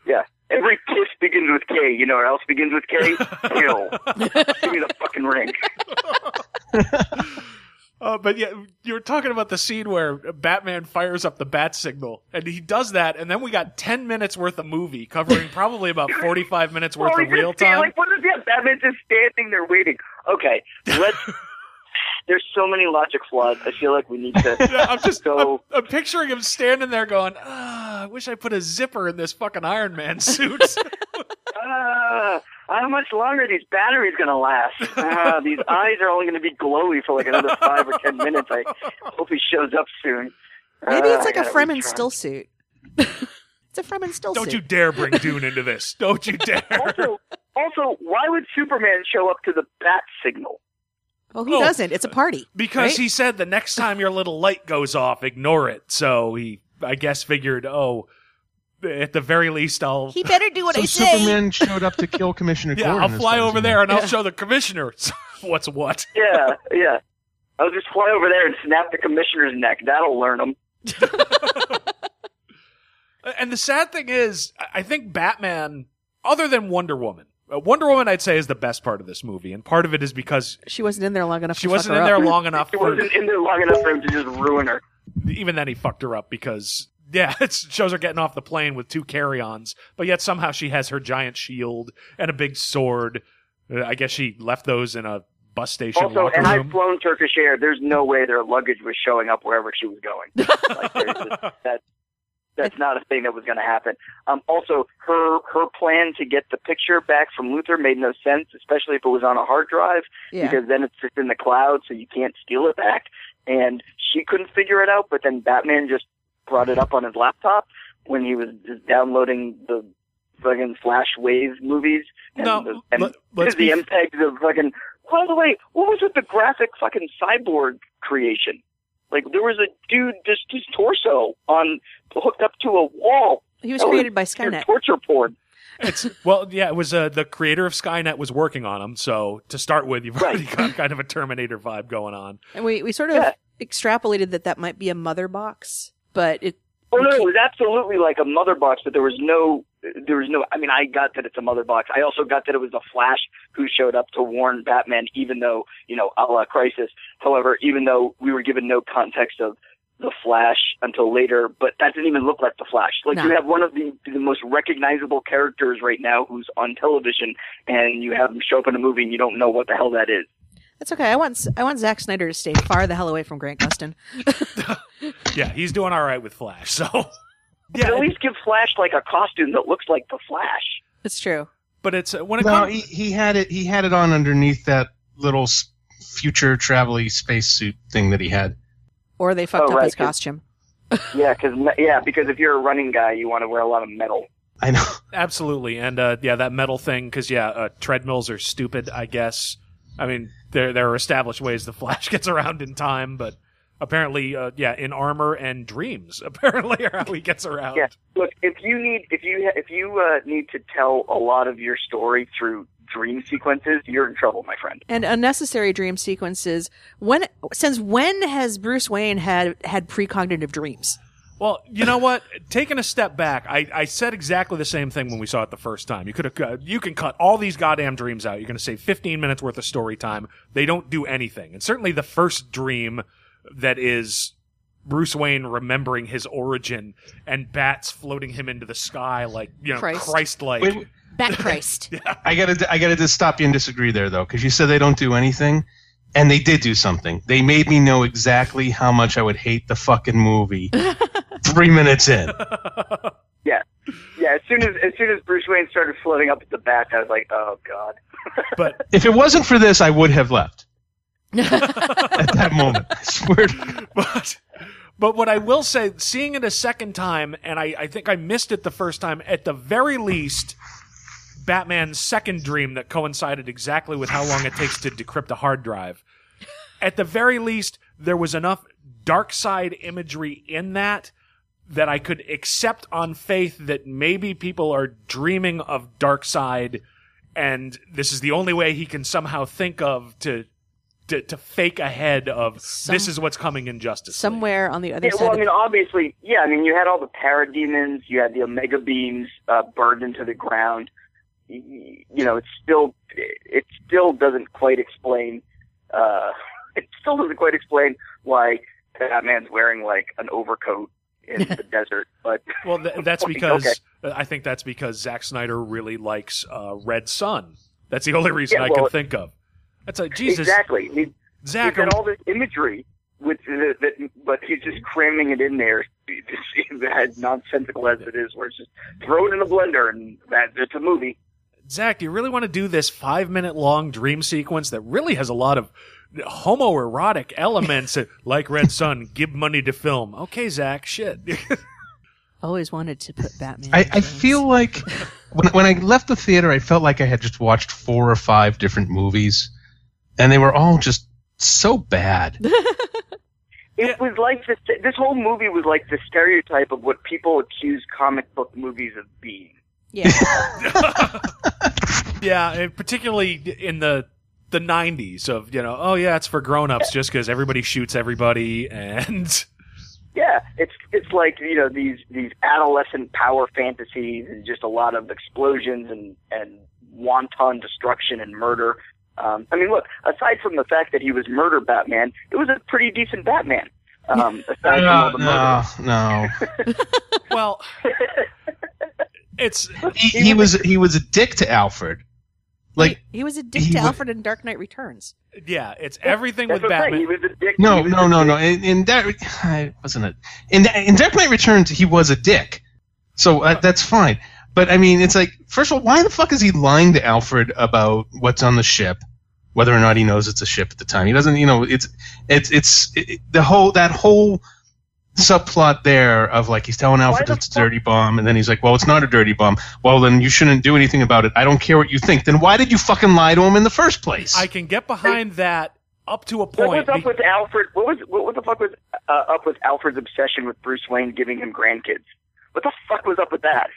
Yeah. Every kiss begins with K. You know what else begins with K? Kill. Give me the fucking ring. Uh, but yeah, you were talking about the scene where Batman fires up the bat signal, and he does that, and then we got ten minutes worth of movie covering probably about forty-five minutes worth Well, of real just stand- time. Like, what is that? Batman's just standing there waiting. Okay, let's. There's so many logic flaws. I feel like we need to. Yeah, I'm just So- I'm, I'm picturing him standing there going, ah, I wish I put a zipper in this fucking Iron Man suit. Uh, how much longer are these batteries going to last? Uh, these eyes are only going to be glowy for like another five or ten minutes. I hope he shows up soon. Maybe Uh, it's like a Fremen still suit. it's a Fremen still suit. Don't you dare bring Dune into this. Don't you dare. Also, also, why would Superman show up to the bat signal? Well, he Oh. doesn't. It's a oh. party. Because right? he said the next time your little light goes off, ignore it. So he, I guess, figured, oh, at the very least, I'll. He better do what so I say. Superman showed up to kill Commissioner yeah, Gordon. I'll fly over there and I'll show the commissioner what's what. Yeah, yeah. I'll just fly over there and snap the commissioner's neck. That'll learn him. And the sad thing is, I- I think Batman, other than Wonder Woman, Wonder Woman, I'd say, is the best part of this movie, and part of it is because She wasn't in there long enough. she to wasn't fuck in her there up. long enough. It For, wasn't in there long enough for him to just ruin her. even then, he fucked her up because yeah, it shows her getting off the plane with two carry-ons, but yet somehow she has her giant shield and a big sword. Uh, I guess she left those in a bus station Also, locker and I've flown Turkish Air. There's no way their luggage was showing up wherever she was going. like, there's just, that that's not a thing that was going to happen. Um, also, her her plan to get the picture back from Luthor made no sense, especially if it was on a hard drive, Yeah. because then it's just in the cloud, so you can't steal it back. And she couldn't figure it out, but then Batman just brought it up on his laptop when he was just downloading the fucking Flash Wave movies. And No, the, and let- let's the MPEGs of fucking. By the way, what was with the graphic fucking cyborg creation? Like there was a dude, just his torso on hooked up to a wall. He was That created by Skynet. Torture porn. It's well, yeah. It was uh, the creator of Skynet was working on him. So to start with, you've already got kind of a Terminator vibe going on. And we, we sort of Yeah. extrapolated that that might be a mother box, but it Oh no, it was absolutely like a mother box, but there was no, there was no. I mean, I got that it's a mother box. I also got that it was the Flash who showed up to warn Batman, even though you know, a la Crisis. However, even though we were given no context of the Flash until later, but that didn't even look like the Flash. Like No. you have one of the the most recognizable characters right now who's on television, and you have him show up in a movie, and you don't know what the hell that is. That's okay. I want I want Zack Snyder to stay far the hell away from Grant Gustin. Yeah, he's doing all right with Flash. So yeah, at least give Flash like a costume that looks like the Flash. It's true. but it's uh, when it No, comes. he, he had it. He had it on underneath that little future travel-y spacesuit thing that he had. Or they fucked Oh, up right, his 'cause- costume. Yeah, because yeah, because if you're a running guy, you want to wear a lot of metal. I know. Absolutely, and uh, yeah, that metal thing because yeah, uh, treadmills are stupid. I guess. I mean, there there are established ways the Flash gets around in time, but apparently, uh, yeah, in armor and dreams, apparently are how he gets around. Yeah. Look, if you need if you if you uh, need to tell a lot of your story through dream sequences, you're in trouble, my friend. And unnecessary dream sequences. When since when has Bruce Wayne had had precognitive dreams? Well, you know what? Taking a step back, I, I said exactly the same thing when we saw it the first time. You could have, uh, you can cut all these goddamn dreams out. You're going to save 15 minutes worth of story time. They don't do anything. And certainly the first dream that is Bruce Wayne remembering his origin and bats floating him into the sky like, you know, Christ. Christ like. Bat Christ. I gotta, I gotta just stop you and disagree there though, because you said they don't do anything, and they did do something. They made me know exactly how much I would hate the fucking movie. Three minutes in. Yeah, yeah. As soon as as soon as Bruce Wayne started floating up at the back, I was like, oh god. But If it wasn't for this, I would have left. At that moment, I swear. to- but but what I will say, seeing it a second time, and I, I think I missed it the first time. At the very least, Batman's second dream that coincided exactly with how long it takes to decrypt a hard drive. At the very least, there was enough Darkseid imagery in that that I could accept on faith that maybe people are dreaming of Darkseid, and this is the only way he can somehow think of to. To, to fake ahead of Some- this is what's coming in Justice League. Somewhere on the other Yeah, side. well, I mean, obviously, yeah. I mean, you had all the parademons, you had the Omega beams uh, burned into the ground. Y- y- You know, it still it still doesn't quite explain. Uh, it still doesn't quite explain why Batman's wearing like an overcoat in the desert. But Well, th- that's Okay. because I think that's because Zack Snyder really likes uh, Red Son. That's the only reason Yeah, I well- can think of. That's like Jesus, exactly, he, Zack. he's got all this imagery with that, that, but he's just cramming it in there. As nonsensical as it is, where it's just throw it in a blender and that it's a movie. Zack, do you really want to do this five minute long dream sequence that really has a lot of homoerotic elements like Red Son? Give money to film. Okay, Zack. Shit. Always wanted to put Batman. I, I feel like when when I left the theater, I felt like I had just watched four or five different movies, and they were all just so bad. It was like this. This whole movie was like the stereotype of what people accuse comic book movies of being. Yeah. yeah, and particularly in the the '90s of you know, oh yeah, it's for grown ups just because everybody shoots everybody and. Yeah, it's it's like you know these these adolescent power fantasies and just a lot of explosions and and wanton destruction and murder. Um, I mean, look, aside from the fact that he was murder Batman, it was a pretty decent Batman. Um, aside from all the murder. no, no. Well, it's He, he was he was a dick to Alfred. Like he, he was a dick to wa- Alfred in Dark Knight Returns. yeah, it's everything That's with what I'm saying. Batman. He was a dick. no, no, no, no. In, in that I wasn't it. In in Dark Knight Returns, he was a dick. So uh, that's fine. But I mean, it's like first of all, why the fuck is he lying to Alfred about what's on the ship? Whether or not he knows it's a ship at the time, he doesn't. You know, it's it's it's it, the whole that whole subplot there of like he's telling Alfred it's a dirty bomb, and then he's like, "Well, it's not a dirty bomb." Well, then you shouldn't do anything about it. I don't care what you think. Then why did you fucking lie to him in the first place? I can get behind that up to a point. What point. was up with Alfred? What was what, what the fuck was uh, up with Alfred's obsession with Bruce Wayne giving him grandkids? What the fuck was up with that?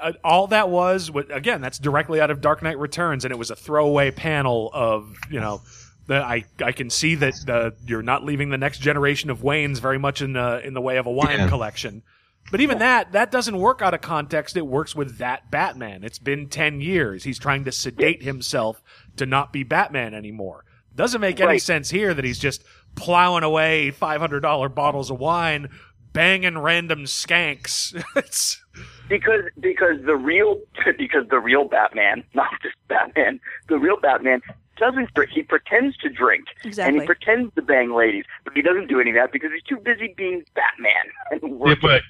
uh, all that was, wa- again, that's directly out of Dark Knight Returns, and it was a throwaway panel of you know. The, I I can see that uh, you're not leaving the next generation of Waynes very much in the in the way of a wine Yeah. collection, but even that that doesn't work out of context. It works with that Batman. It's been ten years. He's trying to sedate himself to not be Batman anymore. Doesn't make any Right. sense here that he's just plowing away five hundred dollar bottles of wine, banging random skanks. it's because because the real because the real Batman, not just Batman, the real Batman doesn't drink. He pretends to drink and he pretends to bang ladies, but he doesn't do any of that because he's too busy being Batman and Yeah, but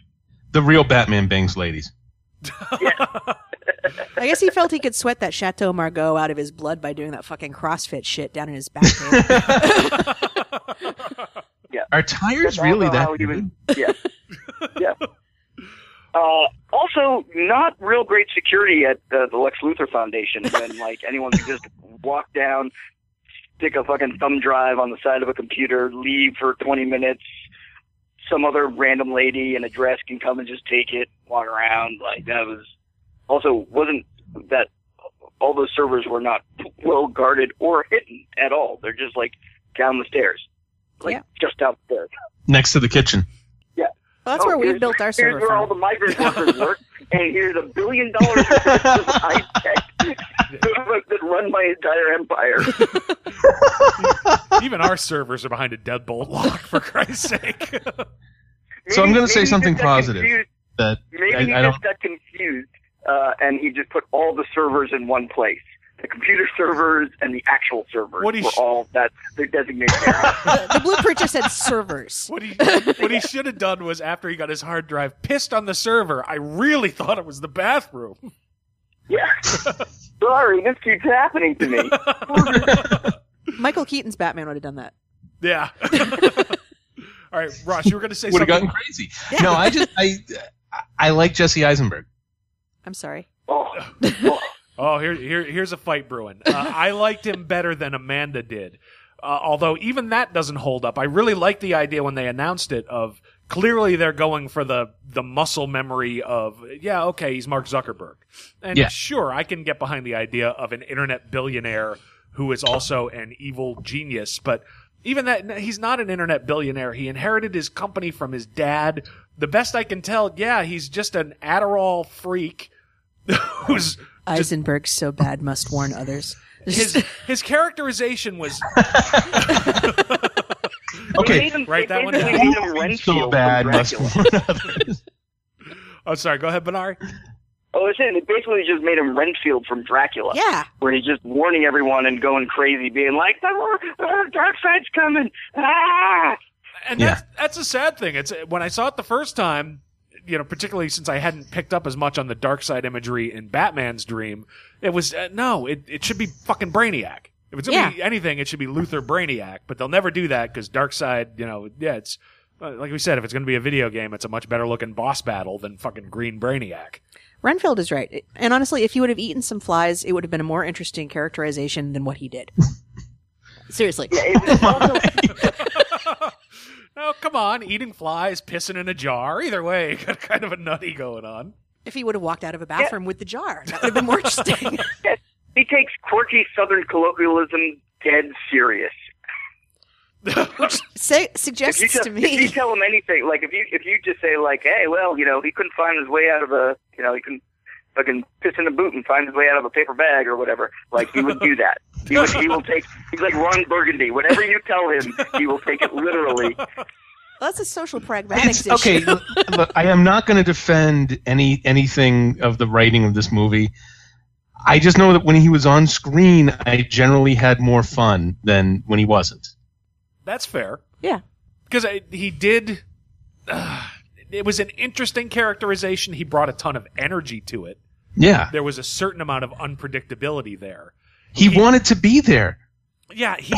the real Batman bangs ladies. I guess he felt he could sweat that Chateau Margaux out of his blood by doing that fucking CrossFit shit down in his back. cave. Are tires That's really also that how he was- good? yeah, yeah. Uh, also, not real great security at uh, the Lex Luthor Foundation when like anyone could just walk down, stick a fucking thumb drive on the side of a computer, leave for 20 minutes. Some other random lady in a dress can come and just take it, walk around. Like that was also wasn't that all those servers were not well guarded or hidden at all. They're just like down the stairs, like Yeah. just downstairs. Next to the kitchen. Well, that's Oh, where we built our servers. Here's server where all the migrant workers work, and here's a billion dollars of high tech that run my entire empire. Even our servers are behind a deadbolt lock, for Christ's sake. So I'm gonna say something positive. confused- That Maybe I, he I just don't. got confused uh, and he just put all the servers in one place. The computer servers and the actual servers What he were sh- all that's their designated area. the blueprint just said servers. What he what he should have done was after he got his hard drive pissed on the server. I really thought it was the bathroom. yeah. Sorry, this keeps happening to me. Michael Keaton's Batman would have done that. Yeah. All right, Ross, you were going to say Would have something. gotten crazy. No, I just I I like Jesse Eisenberg. I'm sorry. Oh, oh. Oh, here, here, here's a fight brewing. Uh, I liked him better than Amanda did. Uh, although even that doesn't hold up. I really liked the idea when they announced it of clearly they're going for the the muscle memory of yeah, okay, he's Mark Zuckerberg. And Yeah. sure, I can get behind the idea of an internet billionaire who is also an evil genius, but even that he's not an internet billionaire. He inherited his company from his dad. The best I can tell, yeah, he's just an Adderall freak who's Eisenberg's so bad must warn others. his his characterization was Okay. They him, Write that one basically down. made him Renfield so bad must warn others. Oh, sorry. Go ahead, Bernard. Oh, I was saying they basically just made him Renfield from Dracula. yeah. where he's just warning everyone and going crazy, being like, "The uh, Darkseid's coming!" Ah! And Yeah. that's that's a sad thing. It's when I saw it the first time, you know, particularly since I hadn't picked up as much on the Darkseid imagery in Batman's Dream. It was uh, no, it it should be fucking Brainiac. If it's gonna be anything, it should be Luthor Brainiac. But they'll never do that because Darkseid, you know, yeah, it's. uh, Like we said, if it's going to be a video game, it's a much better looking boss battle than fucking Green Brainiac. Renfield is right. And honestly, if he would have eaten some flies, it would have been a more interesting characterization than what he did. Seriously. It's also, Oh, come on, eating flies, pissing in a jar. Either way, got kind of a nutty going on. If he would have walked out of a bathroom with the jar, that would have been more interesting. he takes quirky Southern colloquialism dead serious. Say, If suggests you, tell, to if you tell him anything, like if you if you just say like, "Hey, well, you know, he couldn't find his way out of a, you know, he can fucking piss in a boot and find his way out of a paper bag or whatever," like he would do that. He would, he will take. He's like Ron Burgundy. Whatever you tell him, he will take it literally. Well, that's a social pragmatics It's, issue. okay, look, look, I am not going to defend any anything of the writing of this movie. I just know that when he was on screen, I generally had more fun than when he wasn't. That's fair. Yeah. because he did. Uh, it was an interesting characterization. He brought a ton of energy to it. Yeah, There was a certain amount of unpredictability there. he wanted to be there. Yeah, he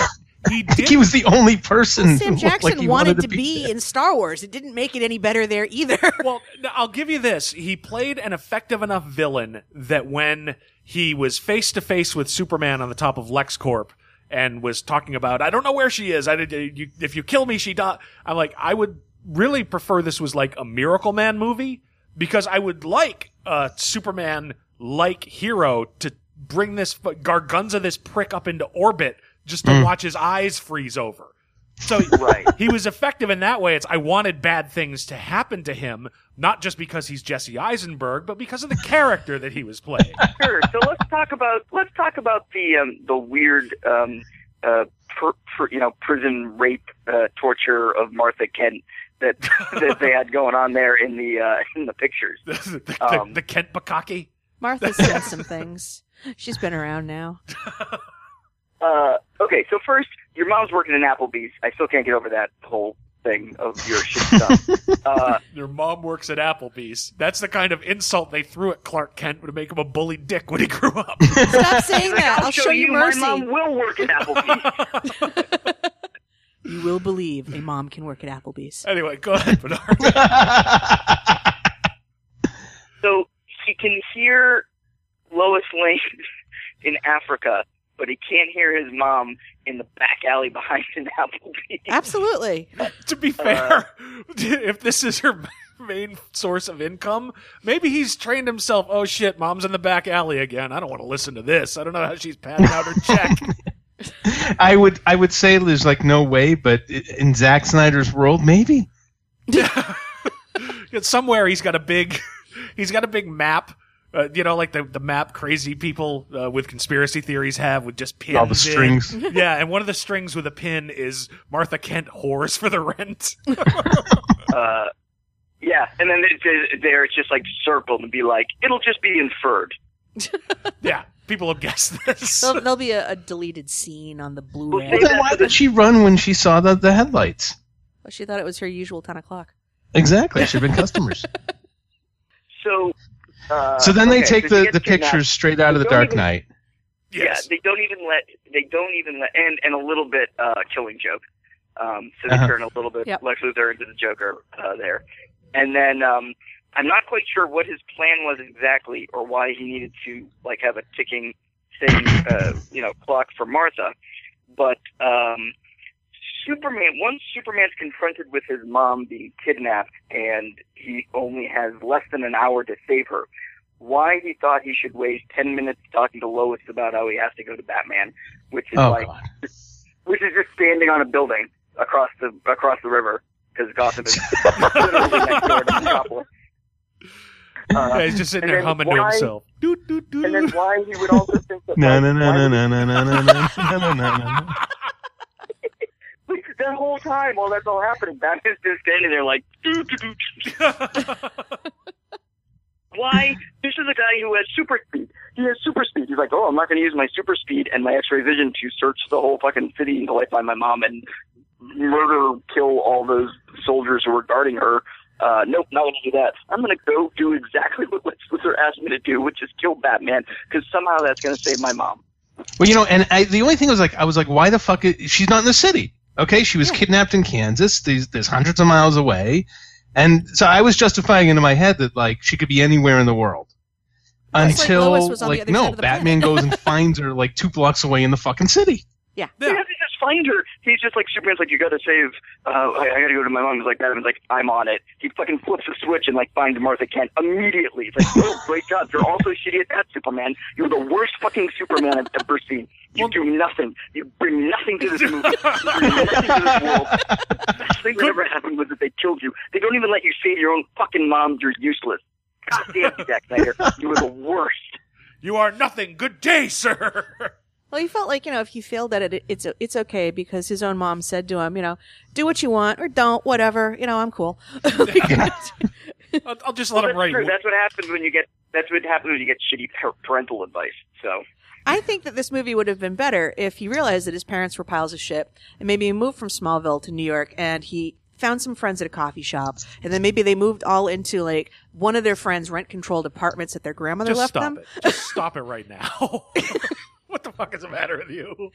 he I think he was the only person. Sam Jackson like he wanted, to be, there. in Star Wars. It didn't make it any better there either. well, I'll give you this. He played an effective enough villain that when he was face to face with Superman on the top of LexCorp and was talking about, I don't know where she is. I did. Uh, you, if you kill me, she die. I'm like, I would really prefer this was like a Miracle Man movie because I would like a Superman like hero to bring this fu- Gargunza this prick up into orbit just to watch his eyes freeze over. So Right. he was effective in that way. It's I wanted bad things to happen to him, not just because he's Jesse Eisenberg, but because of the character that he was playing. Sure. So let's talk about let's talk about the um, the weird um, uh, pr- pr- you know prison rape uh, torture of Martha Kent that that they had going on there in the uh, in the pictures. the, the, Um, the Kent Bakaki. Martha's said some things. She's been around now. Uh, okay, so first, your mom's working in Applebee's. I still can't get over that whole thing of your shit stuff. uh, Your mom works at Applebee's. That's the kind of insult they threw at Clark Kent to make him a bully dick when he grew up. Stop saying that. I'll show you mercy. My mom will work at Applebee's. You will believe a mom can work at Applebee's. anyway, go ahead, Bernard. so he can hear Lois Lane in Africa, but he can't hear his mom in the back alley behind an Applebee's. Absolutely. to be uh, fair, if this is her main source of income, maybe he's trained himself. Oh shit, mom's in the back alley again. I don't want to listen to this. I don't know how she's padding out her check. I would I would say there's like no way, but in Zack Snyder's world, maybe. Yeah. Somewhere he's got a big, he's got a big map. Uh, you know, like the the map crazy people uh, with conspiracy theories have with just pins. All the in. strings. Yeah, and one of the strings with a pin is Martha Kent whores for the rent. Uh, Yeah, and then it, it, there it's just like circled and be like, it'll just be inferred. Yeah, people have guessed this. There'll, there'll be a, a deleted scene on the Blu-ray. Well, Well, then why did she run when she saw the, the headlights? Well, she thought it was her usual ten o'clock. Exactly. Should have been customers. So. Uh, so then they take so the, the kidnapped. pictures straight out of the Dark even- Knight. yes. Yeah, they don't even let they don't even let and and a little bit uh killing joke. Um so they Uh-huh. turn a little bit Yep. Lex Luthor into the Joker uh there. And then um I'm not quite sure what his plan was exactly or why he needed to like have a ticking thing uh you know clock for Martha. But um Superman once Superman's confronted with his mom being kidnapped and he only has less than an hour to save her why he thought he should waste 10 minutes talking to Lois about how he has to go to Batman, which is Oh, like, God. which is just standing on a building across the across the river because Gotham is literally next door to Metropolis. Uh, Yeah, he's just sitting and there then humming to himself. Doot, doot, doot. and then why he would also think that No, like, no, no, why no, would- no, no, no, no, no, no, no, no, no. like, that whole time while that's all happening, Batman's just standing there like, doo, doo, doo. why? This is a guy who has super speed. He has super speed. He's like, oh, I'm not going to use my super speed and my X-ray vision to search the whole fucking city until I find my mom and murder, kill all those soldiers who were guarding her. Uh, nope, not going to do that. I'm going to go do exactly what Lex Luthor asked me to do, which is kill Batman, because somehow that's going to save my mom. Well, you know, and I, the only thing was like, I was like, why the fuck? Is, she's not in the city. Okay, she was kidnapped in Kansas. These, there's hundreds of miles away, and so I was justifying into my head that like she could be anywhere in the world. It's Until Lois was like no, side of the Batman goes and finds her like two blocks away in the fucking city. Yeah. He doesn't just find her. He's just like Superman's like, you got to save. Uh, I, I got to go to my mom. He's like, Batman's like, I'm on it. He fucking flips a switch and like finds Martha Kent immediately. It's like, oh, great job. You're also shitty at that, Superman. You're the worst fucking Superman I've ever seen. You do nothing. You bring nothing to this movie. You bring nothing to this world. The best thing that ever happened was that they killed you. They don't even let you save your own fucking mom. You're useless. God damn you, Zack Snyder. You were the worst. you are nothing. Good day, sir. Well, he felt like you know if he failed at it, it's it's okay because his own mom said to him, you know, do what you want or don't, whatever. You know, I'm cool. I'll, I'll just let Well, him that's write. true. That's what happens when you get. That's what happens when you get shitty parental advice. So. I think that this movie would have been better if he realized that his parents were piles of shit, and maybe he moved from Smallville to New York, and he found some friends at a coffee shop, and then maybe they moved all into like one of their friends' rent-controlled apartments that their grandmother Just left stop them, it. Just stop it right now. what the fuck is the matter with you?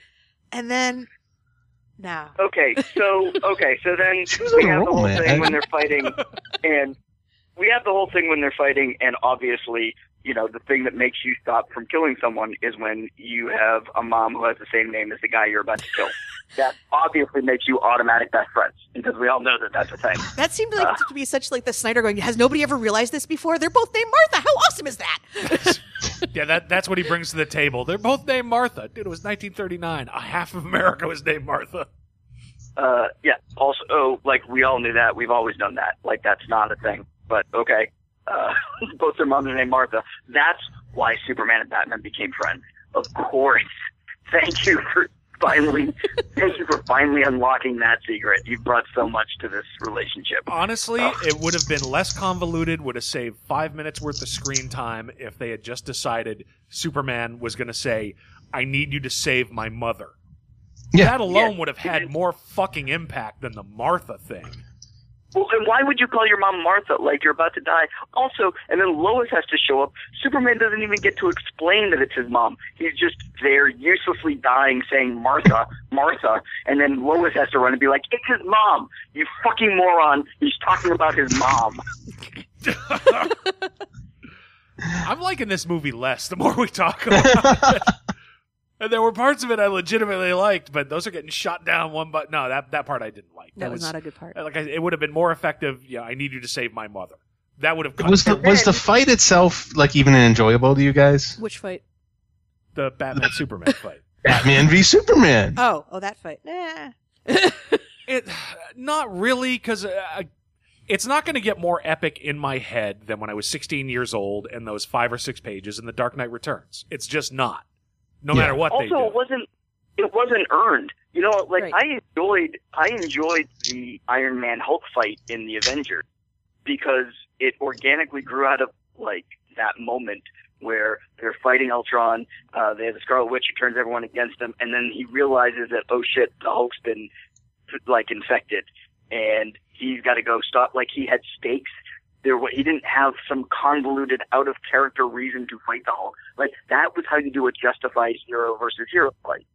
and then no, Okay, so okay, so then She was we on a have the whole thing when they're fighting, and we have the whole thing when they're fighting, and obviously, you know, the thing that makes you stop from killing someone is when you have a mom who has the same name as the guy you're about to kill. That obviously makes you automatic best friends because we all know that that's a thing. that seemed like uh. to be such like the Snyder going. Has nobody ever realized this before? They're both named Martha. How awesome is that? Yeah, that that's what he brings to the table. They're both named Martha. Dude, it was 1939. A half of America was named Martha. Uh, yeah. Also, oh, like we all knew that. We've always done that. Like that's not a thing. But okay. Uh, both their moms are named Martha. That's why Superman and Batman became friends. Of course. Thank you for finally. thank you for finally unlocking that secret. You've brought so much to this relationship. Honestly, oh. it would have been less convoluted, would have saved five minutes worth of screen time if they had just decided Superman was going to say, I need you to save my mother. Yeah. That alone Yeah. would have had more fucking impact than the Martha thing. Well, and why would you call your mom Martha like you're about to die? Also, and then Lois has to show up. Superman doesn't even get to explain that it's his mom. He's just there uselessly dying saying Martha, Martha, and then Lois has to run and be like, it's his mom. You fucking moron. He's talking about his mom. I'm liking this movie less the more we talk about it. And there were parts of it I legitimately liked, but those are getting shot down one but no, that that part I didn't like. That was not a good part. Like I, it would have been more effective. Yeah, I need you to save my mother. That would have cut Was the was the fight itself like even enjoyable to you guys? Which fight? the Batman Superman fight. Batman v Superman. Oh, oh, that fight. Nah. It not really because uh, it's not going to get more epic in my head than when I was 16 years old and those five or six pages in The Dark Knight Returns. It's just not. No Yeah. matter what they also, it wasn't. It wasn't earned. You know, like Right. I enjoyed. I enjoyed the Iron Man Hulk fight in the Avengers. because it organically grew out of like that moment where they're fighting Ultron. Uh, they have the Scarlet Witch who turns everyone against him, and then he realizes that oh shit, the Hulk's been like infected, and he's got to go stop. Like he had stakes. There, he didn't have some convoluted, out of character reason to fight the Hulk. Like that was how you do a justified hero versus hero fight.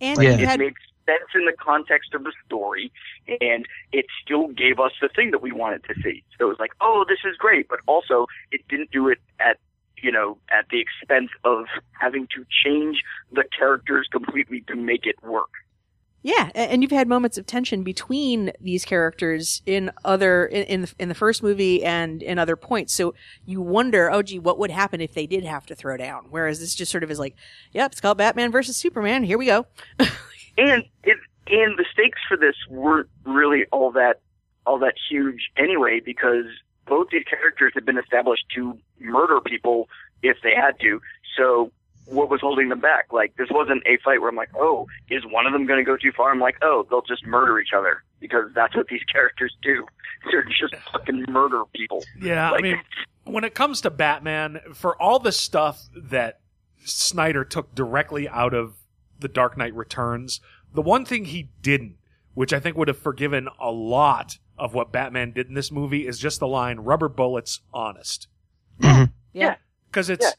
And Yeah. It had made sense in the context of the story, and it still gave us the thing that we wanted to see. So it was like, oh, this is great, but also it didn't do it at you know at the expense of having to change the characters completely to make it work. Yeah, and you've had moments of tension between these characters in other in in the, in the first movie and in other points. So you wonder, oh gee, what would happen if they did have to throw down? Whereas this just sort of is like, yep, it's called Batman versus Superman. Here we go. and it and the stakes for this weren't really all that all that huge anyway because both these characters had been established to murder people if they had to. So what was holding them back? Like this wasn't a fight where I'm like, oh, is one of them going to go too far? I'm like, oh, they'll just murder each other because that's what these characters do. They're just fucking murder people. Yeah, I mean, when it comes to Batman, for all the stuff that Snyder took directly out of The Dark Knight Returns, the one thing he didn't, which I think would have forgiven a lot of what Batman did in this movie, is just the line "rubber bullets, honest." Mm-hmm. Yeah. because it's yeah.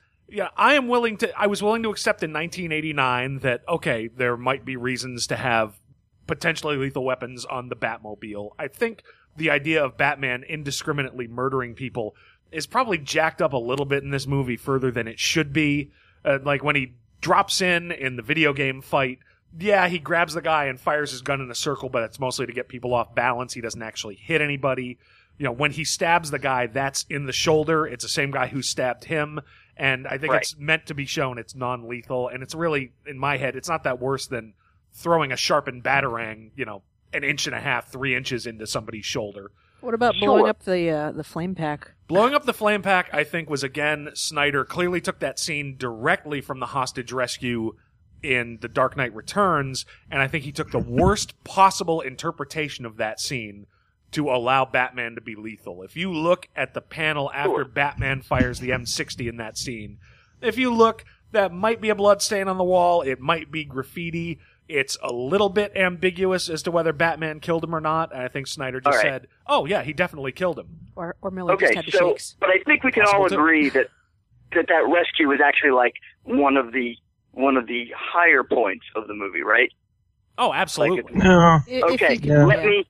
I am willing to. I was willing to accept in 1989 that okay, there might be reasons to have potentially lethal weapons on the Batmobile. I think the idea of Batman indiscriminately murdering people is probably jacked up a little bit in this movie further than it should be. Uh, like when he drops in in the video game fight. Yeah, he grabs the guy and fires his gun in a circle, but it's mostly to get people off balance. He doesn't actually hit anybody you know, when he stabs the guy, that's in the shoulder. It's the same guy who stabbed him. And I think Right. it's meant to be shown it's non lethal. And it's really, in my head, it's not that worse than throwing a sharpened batarang, you know, an inch and a half, three inches into somebody's shoulder. What about Sure. blowing up the uh, the flame pack? Blowing up the flame pack, I think, was again, Snyder clearly took that scene directly from the hostage rescue in The Dark Knight Returns, and I think he took the worst possible interpretation of that scene to allow Batman to be lethal. If you look at the panel after Sure. Batman fires the M60 in that scene, if you look, that might be a blood stain on the wall, it might be graffiti. It's a little bit ambiguous as to whether Batman killed him or not. And I think Snyder just All right. said, "Oh yeah, he definitely killed him." Or or Miller Okay, just had the so shakes. but I think we can Possible all too. agree that that that rescue was actually like one of the one of the higher points of the movie, right? Oh, absolutely. No. I- if Okay, you Yeah. let me.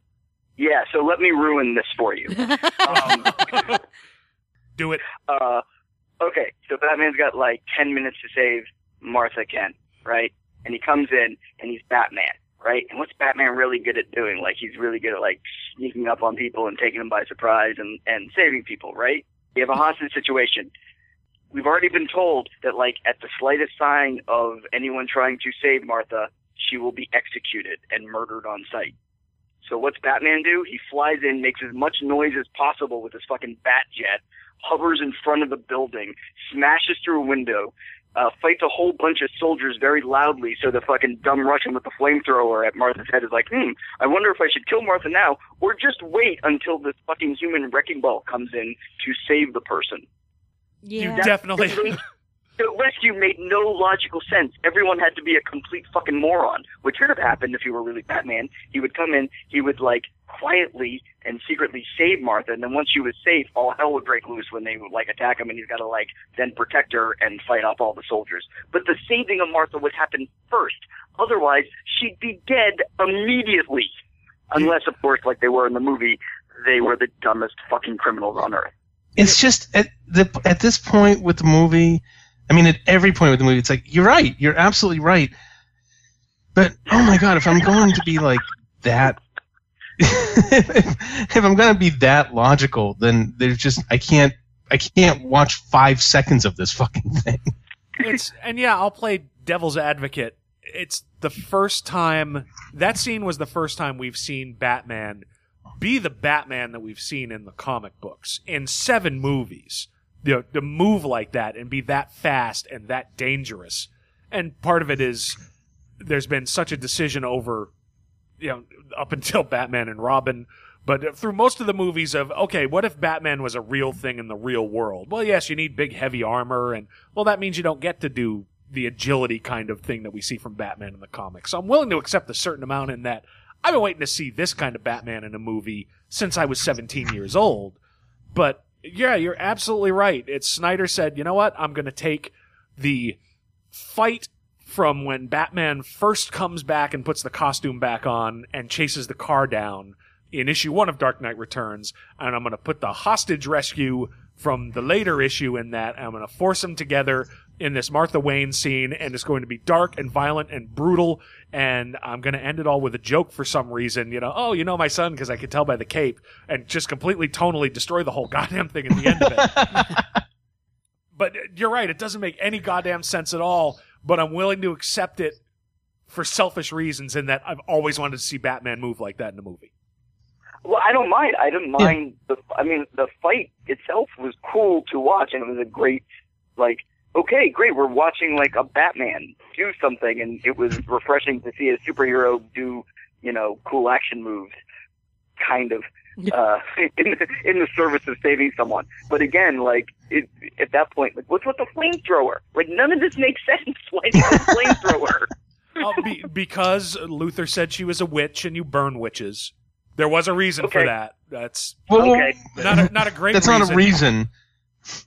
Yeah, so let me ruin this for you. Um, Do it. uh, okay, so Batman's got like 10 minutes to save Martha Kent, right? And he comes in and he's Batman, right? And what's Batman really good at doing? Like he's really good at like sneaking up on people and taking them by surprise and, and saving people, right? You have a hostage situation. We've already been told that like at the slightest sign of anyone trying to save Martha, she will be executed and murdered on sight. So what's Batman do? He flies in, makes as much noise as possible with his fucking bat jet, hovers in front of the building, smashes through a window, uh, fights a whole bunch of soldiers very loudly so the fucking dumb Russian with the flamethrower at Martha's head is like, hmm, I wonder if I should kill Martha now or just wait until this fucking human wrecking ball comes in to save the person. yeah. You definitely. The rescue made no logical sense. Everyone had to be a complete fucking moron. which should have happened if he were really Batman, he would come in, he would like quietly and secretly save Martha, and then once she was safe, all hell would break loose when they would like attack him, and he's got to like then protect her and fight off all the soldiers. But the saving of Martha would happen first. Otherwise, she'd be dead immediately. Unless, of course, like they were in the movie, they were the dumbest fucking criminals on earth. It's just at the at this point with the movie. I mean, at every point with the movie, it's like you're right. You're absolutely right. But oh my god, if I'm going to be like that, if, I'm going to be that logical, then there's just I can't I can't watch five seconds of this fucking thing. it's and yeah, I'll play devil's advocate. It's the first time that scene was the first time we've seen Batman be the Batman that we've seen in the comic books in seven movies. You know, to move like that and be that fast and that dangerous. And part of it is there's been such a decision over you know, up until Batman and Robin. But through most of the movies of okay, what if Batman was a real thing in the real world? Well, yes, you need big heavy armor, and well, that means you don't get to do the agility kind of thing that we see from Batman in the comics. So I'm willing to accept a certain amount in that. I've been waiting to see this kind of Batman in a movie since I was 17 years old. But yeah, you're absolutely right. It's Snyder said, you know what? I'm going to take the fight from when Batman first comes back and puts the costume back on and chases the car down in issue one of Dark Knight Returns, and I'm going to put the hostage rescue from the later issue in that, I'm going to force them together in this Martha Wayne scene, and it's going to be dark and violent and brutal, and I'm going to end it all with a joke for some reason, you know, oh, you know my son, because I could tell by the cape, and just completely tonally destroy the whole goddamn thing at the end of it. but uh, you're right, it doesn't make any goddamn sense at all, but I'm willing to accept it for selfish reasons in that I've always wanted to see Batman move like that in a movie. Well, I don't mind. I didn't mind the. I mean, the fight itself was cool to watch, and it was a great, like, okay, great. We're watching like a Batman do something, and it was refreshing to see a superhero do, you know, cool action moves, kind of, uh, in the, in the service of saving someone. But again, like, it, at that point, like, what's with the flamethrower? Like, none of this makes sense. Why is there a flamethrower? Oh, be, because Luthor said she was a witch and you burn witches. There was a reason for that. That's Well, Okay. not a, not a great that's reason. not a reason.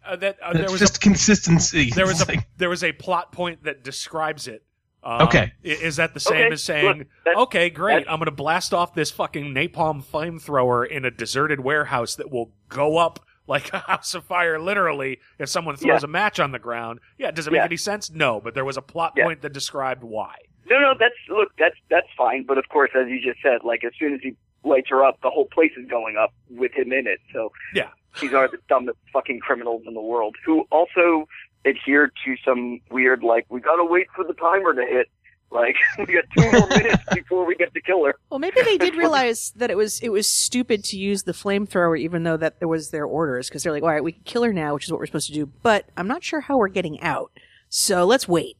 Uh, that, uh, there was just a, consistency. there was a there was a plot point that describes it. Um, Okay. Is that the same Okay, as saying, look, that- okay, great, that's- I'm going to blast off this fucking napalm flamethrower in a deserted warehouse that will go up like a house of fire, literally, if someone throws Yeah. a match on the ground? Yeah, does it make Yeah. any sense? No, but there was a plot Yeah. point that described why. No, no, that's look, that's that's fine. But of course, as you just said, like as soon as he lights are up, the whole place is going up with him in it. So Yeah. these are the dumbest fucking criminals in the world who also adhere to some weird like we gotta wait for the timer to hit. Like we got two more minutes before we get to kill her. Well, maybe they did realize that it was it was stupid to use the flamethrower, even though that there was their orders, because they're like, all right, we can kill her now, which is what we're supposed to do, but I'm not sure how we're getting out. So let's wait.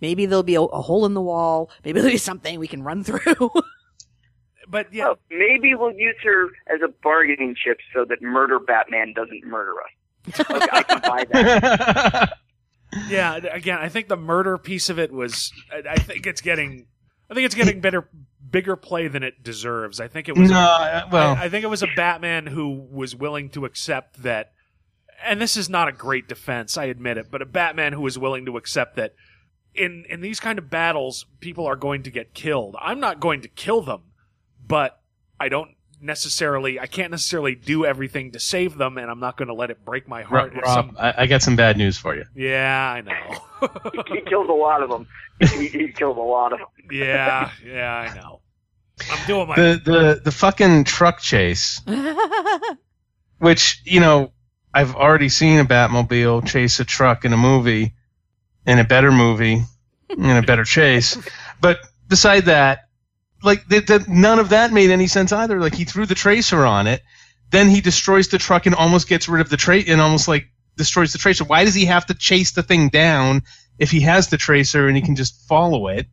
Maybe there'll be a, a hole in the wall. Maybe there'll be something we can run through. But yeah, Oh, maybe we'll use her as a bargaining chip so that murder Batman doesn't murder us. Okay, I can buy that. yeah. Again, I think the murder piece of it was. I, I think it's getting. I think it's getting better, bigger play than it deserves. I think it was. no, uh, well, I, I think it was a Batman who was willing to accept that, and this is not a great defense, I admit it, but a Batman who was willing to accept that in in these kind of battles, people are going to get killed. I'm not going to kill them, but I don't necessarily, I can't necessarily do everything to save them, and I'm not going to let it break my heart. Rob, some- I, I got some bad news for you. yeah, I know. he killed a lot of them. He, he kills a lot of them. yeah, yeah, I know. I'm doing my. The the the fucking truck chase, which you know, I've already seen a Batmobile chase a truck in a movie, in a better movie, in a better chase. But beside that, like the, the, none of that made any sense either. Like he threw the tracer on it, then he destroys the truck and almost gets rid of the trace and almost like destroys the tracer. Why does he have to chase the thing down if he has the tracer and he can just follow it?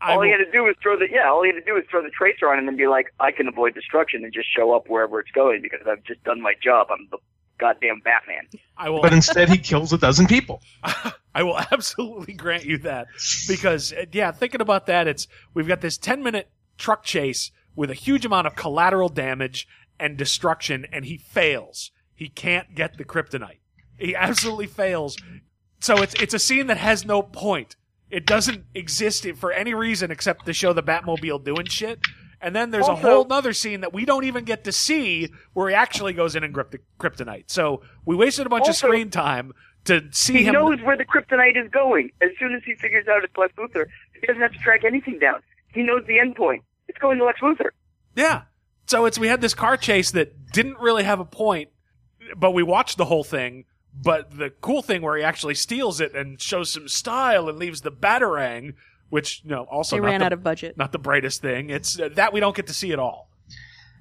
I all he had to do was throw the yeah. All he had to do was throw the tracer on and then be like, I can avoid destruction and just show up wherever it's going because I've just done my job. I'm the goddamn Batman. I will. But instead, he kills a dozen people. I will absolutely grant you that because uh, yeah, thinking about that, it's we've got this ten minute truck chase with a huge amount of collateral damage and destruction, and he fails. He can't get the kryptonite. He absolutely fails. So it's it's a scene that has no point. It doesn't exist for any reason except to show the Batmobile doing shit. And then there's a whole other scene that we don't even get to see where he actually goes in and grip the kryptonite. So we wasted a bunch Also- of screen time to see He him. He knows where the kryptonite is going. As soon as he figures out it's Lex Luthor, he doesn't have to track anything down. He knows the end point. It's going to Lex Luthor. Yeah. So it's we had this car chase that didn't really have a point, but we watched the whole thing. But the cool thing where he actually steals it and shows some style and leaves the batarang, which you know also they not ran the, out of budget. not the brightest thing. It's uh, that we don't get to see at all.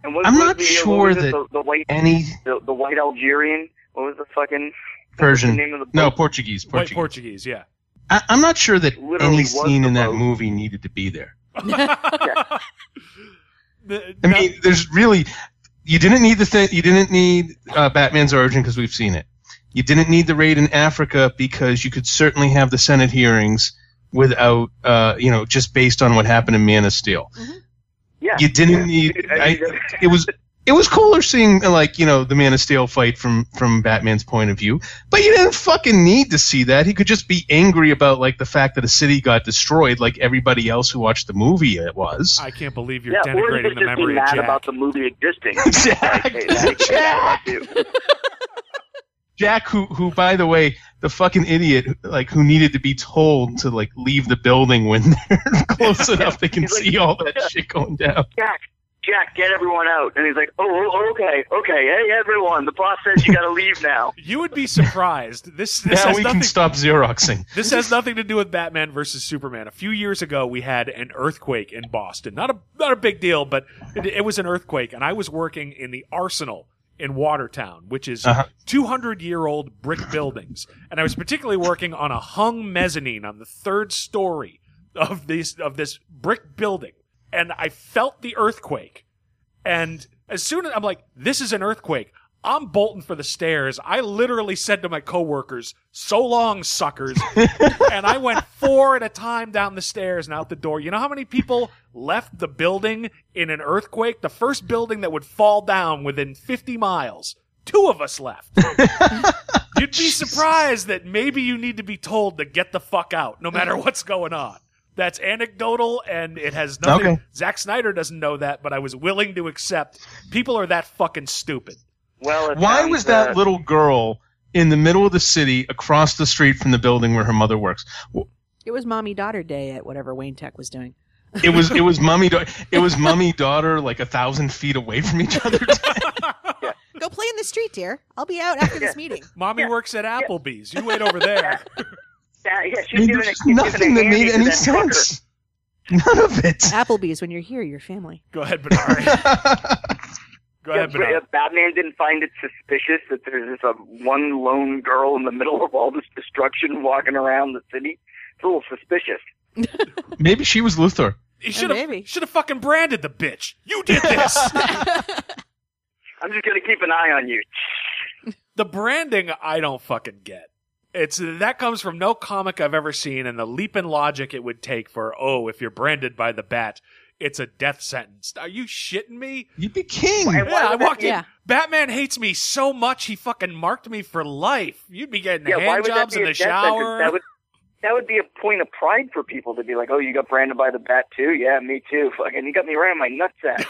And what I'm was not the, sure what that the, the white Any the, the white Algerian. What was the fucking Persian. the name of the No, boat? Portuguese. White Portuguese. Portuguese, yeah. I, I'm not sure that Literally any scene the in that movie needed to be there. The- I no- mean, there's really you didn't need the thing. You didn't need uh, Batman's origin because we've seen it. You didn't need the raid in Africa because you could certainly have the Senate hearings without, uh, you know, just based on what happened in Man of Steel. Yeah. You didn't need. I I, it was it was cooler seeing like you know the Man of Steel fight from from Batman's point of view, but you didn't fucking need to see that. He could just be angry about like the fact that a city got destroyed, like everybody else who watched the movie it was. I can't believe you're yeah, or he denigrating could the just be memory of mad Jack. about the movie existing. Jack, Hey, that- Jack. Jack, who who by the way, the fucking idiot, like who needed to be told to like leave the building when they're close enough they can He's like- see all that shit going down. Jack, Jack, get everyone out. And he's like, oh, oh, okay, okay, hey, everyone, the boss says you gotta leave now. You would be surprised. This this Now has we nothing. can stop xeroxing. This has nothing to do with Batman versus Superman. A few years ago, we had an earthquake in Boston. Not a not a big deal, but it, it was an earthquake, and I was working in the Arsenal in Watertown, which is Uh-huh. 200 year old brick buildings, and I was particularly working on a hung mezzanine on the third story of this of this brick building, and I felt the earthquake. And as soon as I'm like, this is an earthquake, I'm bolting for the stairs. I literally said to my coworkers, so long, suckers. and I went four at a time down the stairs and out the door. You know how many people left the building in an earthquake? The first building that would fall down within 50 miles. Two of us left. You'd be surprised that maybe you need to be told to get the fuck out, no matter what's going on. That's anecdotal, and it has nothing. Okay. Zack Snyder doesn't know that, but I was willing to accept. People are that fucking stupid. Well, Why was that uh, little girl in the middle of the city across the street from the building where her mother works? It was mommy daughter day at whatever Wayne Tech was doing. It was it was mummy da- it was mummy daughter like a thousand feet away from each other. Go play in the street, dear. I'll be out after this meeting. Mommy works at Applebee's. You wait over there. Yeah, yeah, I she's mean, giving there's a, she's nothing that made any that fucker. sense. None of it. Applebee's, when you're here, your family. Go ahead, Bernard. Go Yeah, ahead, but, Bernard. uh, Batman didn't find it suspicious that there's this uh, one lone girl in the middle of all this destruction walking around the city. It's a little suspicious. Maybe she was Luthor. He should have maybe. should have fucking branded the bitch. You did this. I'm just gonna keep an eye on you. the branding I don't fucking get. It's that comes from no comic I've ever seen, and the leap in logic it would take for oh, if you're branded by the bat, it's a death sentence. Are you shitting me? You'd be king. Why- Yeah, I would that walked in. Yeah. Batman hates me so much he fucking marked me for life. You'd be getting Yeah, hand jobs in the death sentence? shower. That would that would be a point of pride for people to be like, oh, you got branded by the bat too? Yeah, me too. Fucking, you got me right on my nutsack.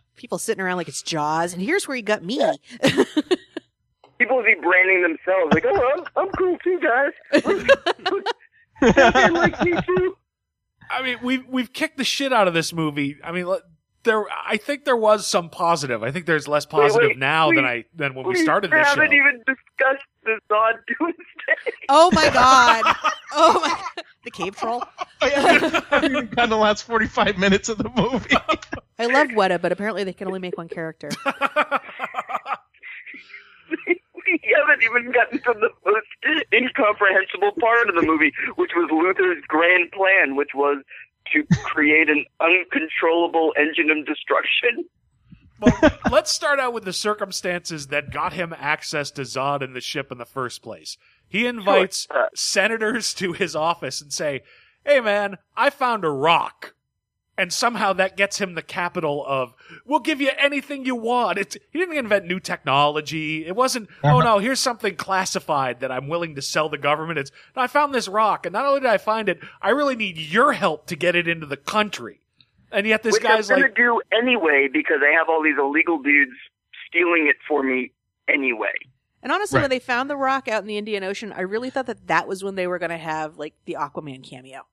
People sitting around like it's Jaws, and here's where you got me. people would be branding themselves like, oh, I'm, I'm cool too, guys. Batman likes me too. I mean, we've we've kicked the shit out of this movie. I mean, there. I think there was some positive. I think there's less positive wait, now than I than when we started this show. We haven't even discussed the Zod Doomsday. oh my god. Oh my. The cave troll. I haven't even gotten the last forty-five minutes of the movie. I love Weta, but apparently they can only make one character. we haven't even gotten to the most incomprehensible part of the movie, which was Luthor's grand plan, which was to create an uncontrollable engine of destruction. well, let's start out with the circumstances that got him access to Zod and the ship in the first place. He invites Sure. Uh, senators to his office and say, "Hey, man, I found a rock." And somehow that gets him the capital of, we'll give you anything you want. It's, he didn't invent new technology. It wasn't, oh uh-huh. no, here's something classified that I'm willing to sell the government. It's, no, I found this rock, and not only did I find it, I really need your help to get it into the country. And yet this which guy's I'm like, gonna do anyway because I have all these illegal dudes stealing it for me anyway. And honestly, Right. when they found the rock out in the Indian Ocean, I really thought that that was when they were going to have like the Aquaman cameo.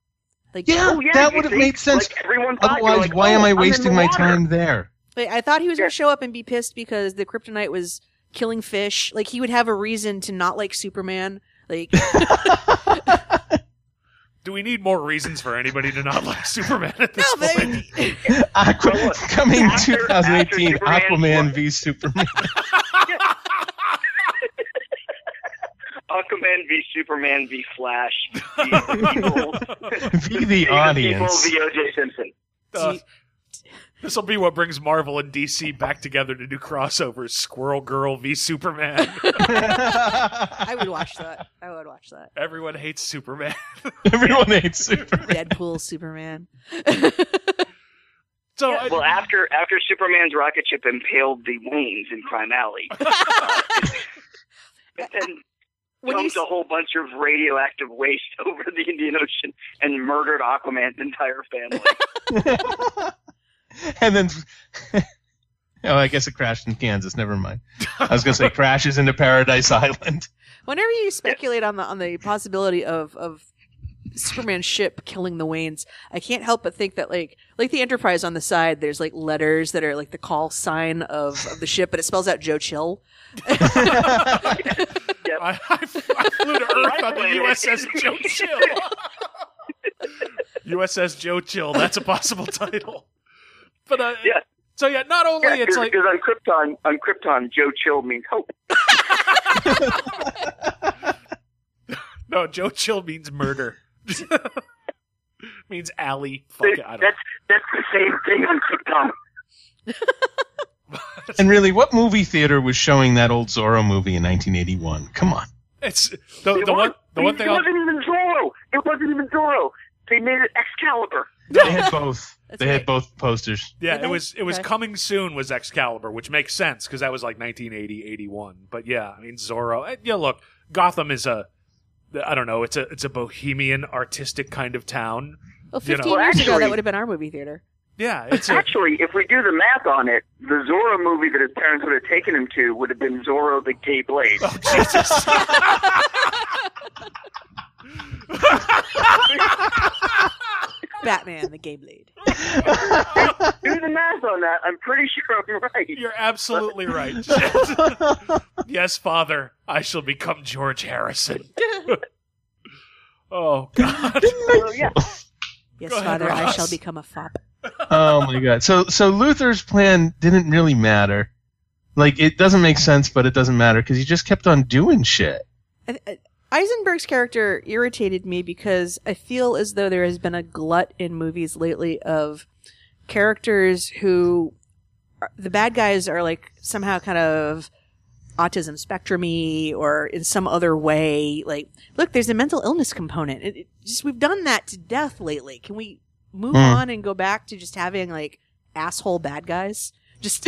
Like, Yeah, Oh, yeah, that would have made sense. Like, everyone thought, Otherwise, like, why oh, am I wasting my water. time there? like, I thought he was going to show up and be pissed because the kryptonite was killing fish. Like he would have a reason to not like Superman. Like, do we need more reasons for anybody to not like Superman at this no, point? they, Aqua- Well, look, coming after- 2018, after Aquaman won- v Superman. Aquaman v Superman v Flash v the people, v the the audience. v O.J. Simpson. Uh, This will be what brings Marvel and DC back together to do crossovers. Squirrel Girl v Superman. I would watch that. I would watch that. Everyone hates Superman. Everyone hates Superman. Deadpool, Superman. So Yeah, I- well, after after Superman's rocket ship impaled the Waynes in Crime Alley, uh, and then When you dumped a whole bunch of radioactive waste over the Indian Ocean and murdered Aquaman's entire family. and then, oh, I guess it crashed in Kansas. Never mind. I was gonna say crashes into Paradise Island. Whenever you speculate on the on the possibility of of Superman's ship killing the Waynes, I can't help but think that like like the Enterprise on the side, there's like letters that are like the call sign of, of the ship, but it spells out Joe Chill. I, I flew to Earth on the USS Joe Chill. USS Joe Chill. That's a possible title. But uh, Yeah. so yeah, not only Yeah, it's because like on Krypton, on Krypton, Joe Chill means hope. no, Joe Chill means murder. means alley. Fuck it, I don't. That's that's the same thing on Krypton. And really, what movie theater was showing that old Zorro movie in 1981? Come on. It's the It the one wasn't- the one it thing. I'll, wasn't even Zorro. It wasn't even Zorro. They made it Excalibur. They had both. That's they right. had both posters. Yeah, it was it was Okay. coming soon was Excalibur, which makes sense because that was like 1980, 81. But yeah, I mean Zorro. eh, Yeah, look, Gotham is a I don't know, it's a it's a bohemian artistic kind of town. Well, You know- 15 Well, years ago, that would have been our movie theater. Yeah, it's a Actually, if we do the math on it, the Zorro movie that his parents would have taken him to would have been Zorro the Gay Blade. oh, Jesus. Batman, the Gay Blade. do the math on that. I'm pretty sure I'm right. You're absolutely right. yes, father, I shall become George Harrison. oh God. Well, yeah. Yes, Go ahead, Father, I shall become a fop. oh my god. So so Luthor's plan didn't really matter. Like it doesn't make sense, but it doesn't matter because he just kept on doing shit. I- I- uh, Eisenberg's character irritated me because I feel as though there has been a glut in movies lately of characters who are, the bad guys are like somehow kind of autism spectrumy or in some other way like look there's a mental illness component it, it just we've done that to death lately can we move Hmm. on and go back to just having like asshole bad guys just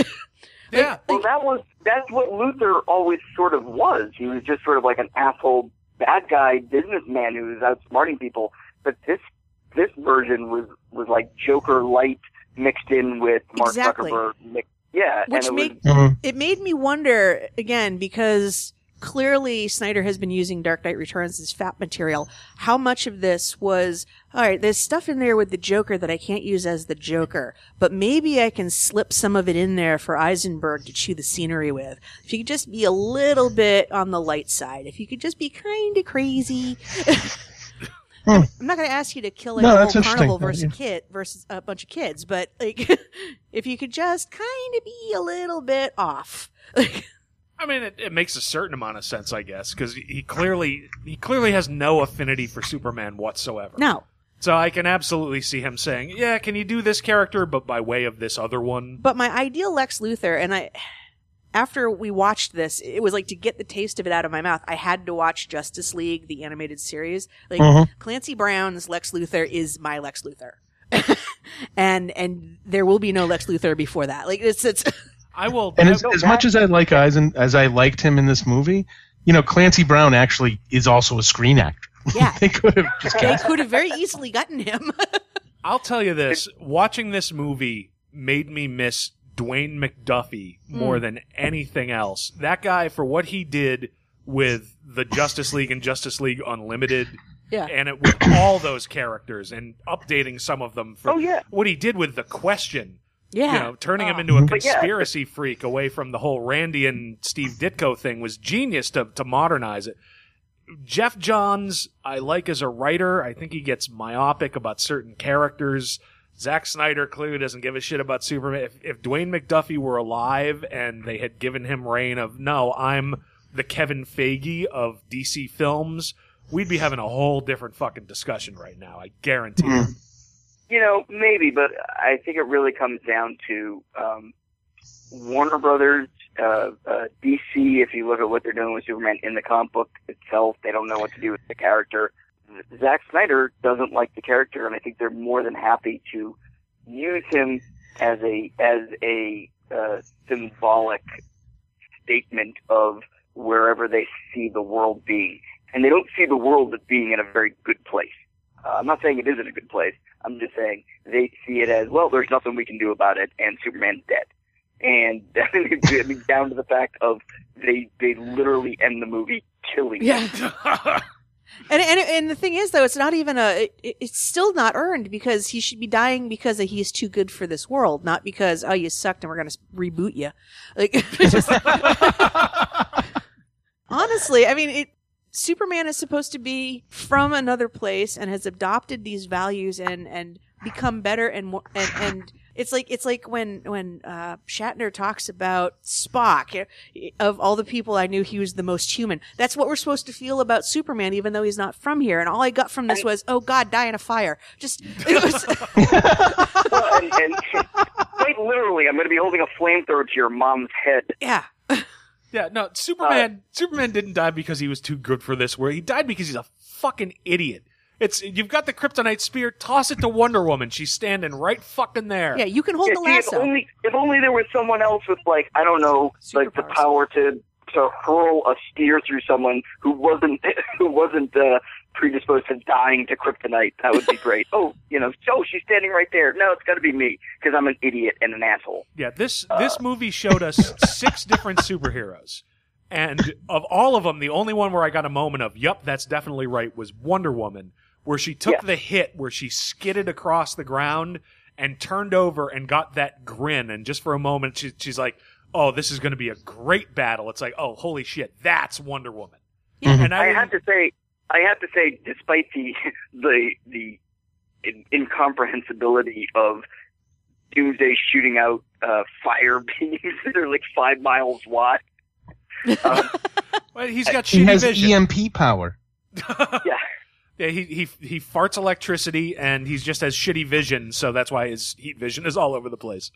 Yeah. Well, that was that's what Luthor always sort of was. He was just sort of like an asshole, bad guy businessman who was outsmarting people. But this this version was was like Joker light mixed in with Mark Exactly. Zuckerberg. Mixed, yeah, Which and it make- was, mm-hmm. it made me wonder again because clearly Snyder has been using Dark Knight Returns as fat material. How much of this was all right? There's stuff in there with the Joker that I can't use as the Joker, but maybe I can slip some of it in there for Eisenberg to chew the scenery with. If you could just be a little bit on the light side, if you could just be kind of crazy. Hmm. I'm not going to ask you to kill like No, a whole carnival versus Yeah. kid versus a bunch of kids, but like if you could just kind of be a little bit off. I mean, it, it makes a certain amount of sense, I guess, because he clearly he clearly has no affinity for Superman whatsoever. no, So I can absolutely see him saying, "Yeah, can you do this character, but by way of this other one?" but my ideal Lex Luthor, and I, after we watched this, it was like to get the taste of it out of my mouth. I had to watch Justice League, the animated series. Like Mhm. Clancy Brown's Lex Luthor is my Lex Luthor, and and there will be no Lex Luthor before that. Like it's it's. I will. And I- as, as much as I like Eisen, as I liked him in this movie, you know, Clancy Brown actually is also a screen actor. Yeah. they could have just They cast. could have very easily gotten him. I'll tell you this: watching this movie made me miss Dwayne McDuffie more hmm. than anything else. That guy, for what he did with the Justice League and Justice League Unlimited, yeah. and it with all those characters and updating some of them for Oh, yeah. what he did with the question. Yeah. You know, turning him Oh. into a But yeah, conspiracy freak away from the whole Randy and Steve Ditko thing was genius to, to modernize it. Geoff Johns, I like as a writer. I think he gets myopic about certain characters. Zack Snyder clearly doesn't give a shit about Superman. If, if Dwayne McDuffie were alive and they had given him reign of, no, I'm the Kevin Feige of DC films, we'd be having a whole different fucking discussion right now. I guarantee it. You know, maybe, but I think it really comes down to um, Warner Brothers, uh, uh, DC. If you look at what they're doing with Superman in the comic book itself, they don't know what to do with the character. Zack Snyder doesn't like the character, and I think they're more than happy to use him as a as a uh, symbolic statement of wherever they see the world being, and they don't see the world as being in a very good place. Uh, I'm not saying it isn't a good place. I'm just saying they see it as well. There's nothing we can do about it, and Superman's dead. And I mean, down to the fact of they they literally end the movie killing. him. Yeah. And, and and the thing is though, it's not even a. It, it's still not earned because he should be dying because he's too good for this world, not because oh you sucked and we're gonna reboot you. Like, honestly, I mean, it. Superman is supposed to be from another place and has adopted these values and and become better and more and and it's like it's like when when uh, Shatner talks about Spock of all the people I knew he was the most human. That's what we're supposed to feel about Superman even though he's not from here. And all I got from this was oh god die in a fire. Just it was Well, and, and quite literally, I'm going to be holding a flamethrower to your mom's head. yeah. Yeah, no, Superman. Superman didn't die because he was too good for this. Where he died because he's a fucking idiot. It's you've got the kryptonite spear. Toss it to Wonder Woman. She's standing right fucking there. Yeah, you can hold Yeah, the see, if lasso. only if only there was someone else with like I don't know, like the power to to hurl a spear through someone who wasn't who wasn't uh, predisposed to dying to kryptonite. That would be great. oh, you know, oh, she's standing right there. No, it's got to be me because I'm an idiot and an asshole. Yeah, this uh, this movie showed us six different superheroes, and of all of them, the only one where I got a moment of "Yup, that's definitely right" was Wonder Woman, where she took Yeah. the hit, where she skidded across the ground and turned over and got that grin, and just for a moment, she, she's like, "Oh, this is going to be a great battle." It's like, "Oh, holy shit, that's Wonder Woman." And I, I have to say, I have to say, despite the the the in, incomprehensibility of Doomsday shooting out uh, fire beams that are like five miles wide. Um, well, he's got He has vision. EMP power. yeah, Yeah, he he he farts electricity, and he's just has shitty vision, so that's why his heat vision is all over the place.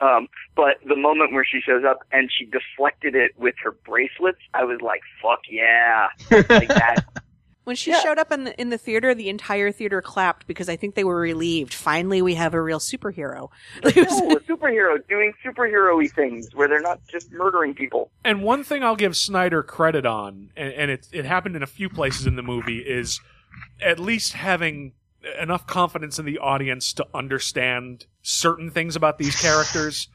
Um, but the moment where she shows up and she deflected it with her bracelets, I was like, "Fuck yeah!" Like that. When she Yeah. showed up in the in the theater, the entire theater clapped because I think they were relieved. Finally, we have a real superhero. It No, a superhero doing superhero-y things where they're not just murdering people. And one thing I'll give Snyder credit on, and, and it it happened in a few places in the movie, is at least having enough confidence in the audience to understand certain things about these characters.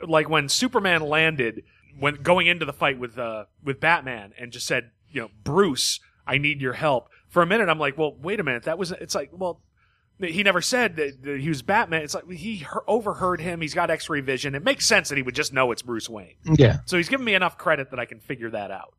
Like when Superman landed, when going into the fight with uh with Batman, and just said, you know, Bruce, I need your help. For a minute, I'm like, well, wait a minute, that was. It's like, well. He never said that that he was Batman. It's like he he- overheard him. He's got X-ray vision. It makes sense that he would just know it's Bruce Wayne. Yeah. So he's given me enough credit that I can figure that out.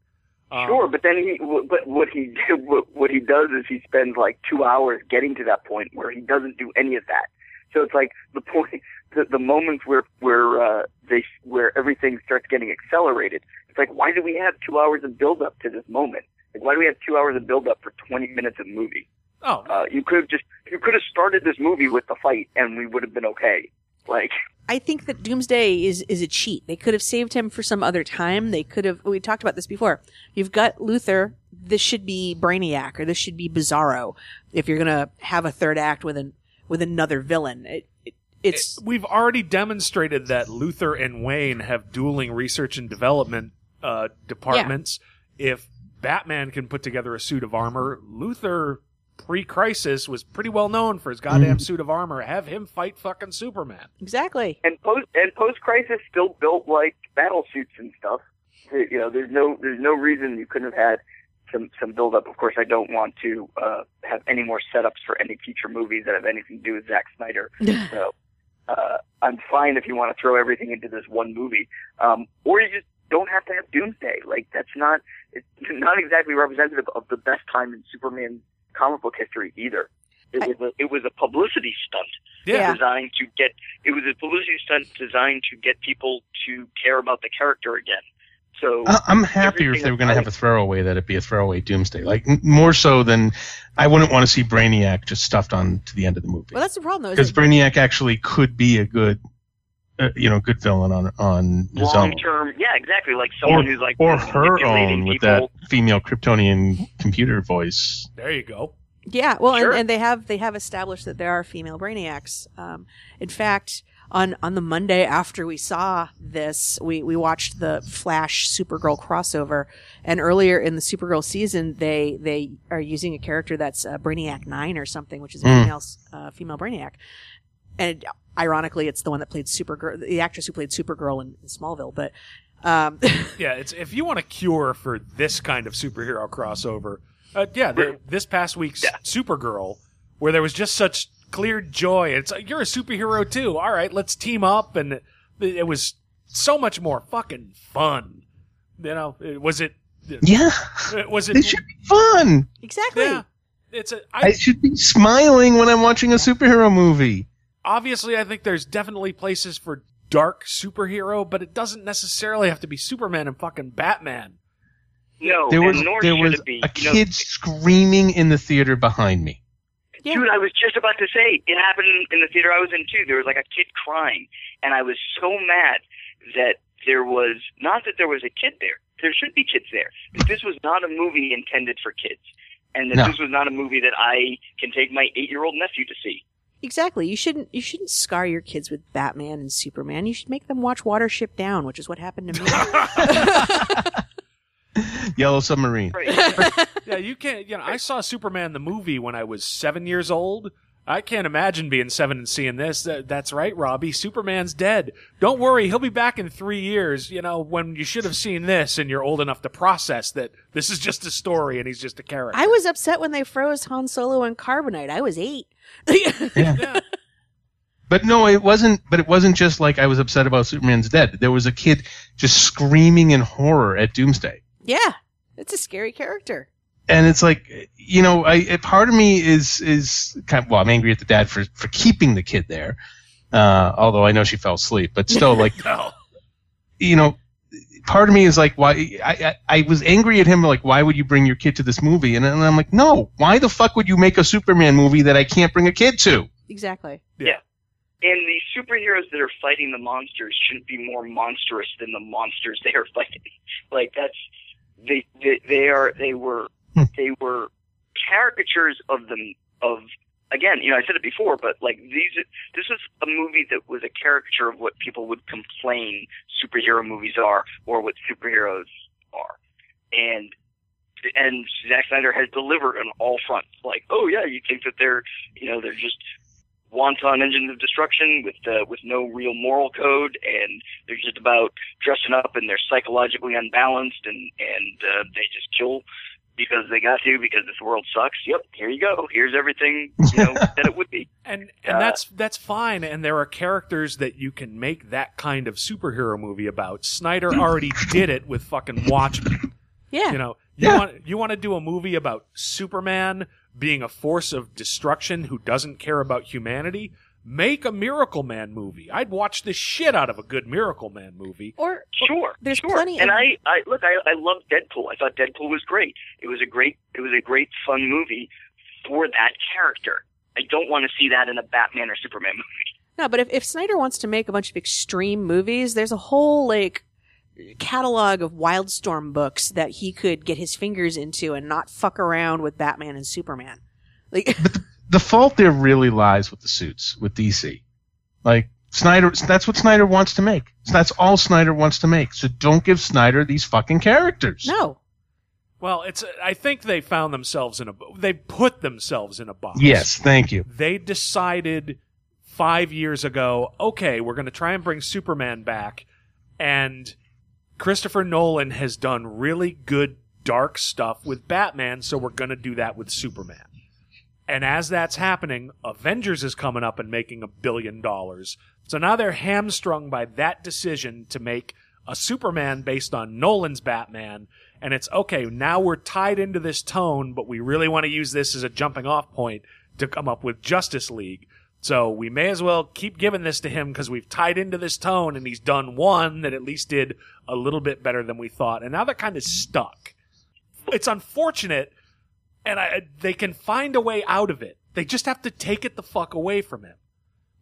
Um, Sure, but then he, but what he what, what he does is he spends like two hours getting to that point where he doesn't do any of that. So it's like the point, the, the moments where where uh, they where everything starts getting accelerated. It's like why do we have two hours of build up to this moment? Like why do we have two hours of build up for twenty minutes of movie? Oh, Uh, you could have just you could have started this movie with the fight and we would have been okay. Like I think that Doomsday is is a cheat. They could have saved him for some other time. They could have. We talked about this before. You've got Luthor. This should be Brainiac, or this should be Bizarro. If you're gonna have a third act with an with another villain, it, it, it's we've already demonstrated that Luthor and Wayne have dueling research and development uh, departments. If Batman can put together a suit of armor, Luthor pre-crisis was pretty well known for his goddamn suit of armor. Have him fight fucking Superman. exactly. and post and post crisis still built like battle suits and stuff. You know, there's no there's no reason you couldn't have had some some build up. Of course, I don't want to uh, have any more setups for any future movies that have anything to do with Zack Snyder. so uh, I'm fine if you want to throw everything into this one movie, um, or you just don't have to have Doomsday. Like that's not it's not exactly representative of the best time in Superman comic book history either. It was a, it was a publicity stunt Yeah. designed to get it was a publicity stunt designed to get people to care about the character again. So I- I'm happier if they were going to have a throwaway that it be a throwaway Doomsday, like n- more so than I wouldn't want to see Brainiac just stuffed on to the end of the movie Well, that's the problem though. because Brainiac actually could be a good, uh, you know, good villain on on his long own, term, yeah, exactly. Like or, someone who's like or her manipulating own with that female Kryptonian computer voice. There you go. yeah, well, Sure. and, and they have they have established that there are female brainiacs. Um, in fact, on on the Monday after we saw this, we we watched the Flash Supergirl crossover, and earlier in the Supergirl season, they they are using a character that's uh, Brainiac Nine or something, which is a Mm. female uh, female Brainiac, and ironically, it's the one that played Supergirl, the actress who played Supergirl in, in Smallville, but. Um, Yeah, it's if you want a cure for this kind of superhero crossover, uh, yeah, the, this past week's Supergirl, where there was just such clear joy. It's like you're a superhero too. All right, let's team up, and it, it was so much more fucking fun. You know, it- was it? Yeah, Was they it? should be fun. exactly. Yeah, it's a. I I, should be smiling when I'm watching a superhero movie. Obviously, I think there's definitely places for dark superhero, but it doesn't necessarily have to be Superman and fucking Batman. no, There was nor there was it be. a You know, kid screaming in the theater behind me. Yeah. Dude, I was just about to say it happened in the theater I was in too. There was like a kid crying, and I was so mad that there was not that there was a kid there. There should be kids there. That this was not a movie intended for kids, and that No. this was not a movie that I can take my eight-year-old nephew to see. Exactly. You shouldn't you shouldn't scar your kids with Batman and Superman. You should make them watch Watership Down, which is what happened to me. Yellow Submarine. Right. Yeah, you can't. You know, I saw Superman the movie when I was seven years old. I can't imagine being seven and seeing this. That's right, Robbie. Superman's dead. Don't worry, he'll be back in three years. You know, when you should have seen this, and you're old enough to process that this is just a story and he's just a character. I was upset when they froze Han Solo and Carbonite. I was eight. yeah. But no, it wasn't. But it wasn't just like I was upset about Superman's dead. There was a kid just screaming in horror at Doomsday, yeah, it's a scary character. and it's like, you know, I a part of me is is kind of well, I'm angry at the dad for for keeping the kid there. Uh, although I know she fell asleep, but still, like, No. you know, part of me is like, why? I, I I was angry at him, like, why would you bring your kid to this movie? And, and I'm like, no, why the fuck would you make a Superman movie that I can't bring a kid to? Exactly. Yeah. And the superheroes that are fighting the monsters shouldn't be more monstrous than the monsters they are fighting. Like that's they they, they are they were Hmm. they were caricatures of them of again, you know, I said it before, but like these this was a movie that was a caricature of what people would complain superhero movies are or what superheroes are. And and Zack Snyder has delivered on all fronts. Like, oh yeah, you think that they're you know, they're just wanton engines of destruction with uh, with no real moral code, and they're just about dressing up and they're psychologically unbalanced, and and uh, they just kill because they got to because this world sucks. Yep, here you go. Here's everything you know that it would be. and and Uh, that's that's fine and there are characters that you can make that kind of superhero movie about snyder already did it with fucking watchmen Yeah. you know you Yeah. want you want to do a movie about superman being a force of destruction who doesn't care about humanity make a Miracleman movie i'd watch the shit out of a good Miracleman movie or Sure, There's sure. plenty and of- I, I look, I, I love Deadpool. I thought Deadpool was great. It was a great, it was a great fun movie for that character. I don't want to see that in a Batman or Superman movie. no, but if, if Snyder wants to make a bunch of extreme movies, there's a whole like catalog of Wildstorm books that he could get his fingers into and not fuck around with Batman and Superman. Like the fault there really lies with the suits with DC. Like Snyder, that's what Snyder wants to make. That's all Snyder wants to make. So don't give Snyder these fucking characters. no. well it's i think they found themselves in a they put themselves in a box Yes, thank you. they decided five years ago, okay, we're going to try and bring Superman back. And Christopher Nolan has done really good dark stuff with Batman, so we're going to do that with Superman. And as that's happening, Avengers is coming up and making a billion dollars. So now they're hamstrung by that decision to make a Superman based on Nolan's Batman. And it's okay, now we're tied into this tone, but we really want to use this as a jumping off point to come up with Justice League. So we may as well keep giving this to him because we've tied into this tone and he's done one that at least did a little bit better than we thought. And now they're kind of stuck. It's unfortunate and I, they can find a way out of it. They just have to take it the fuck away from him.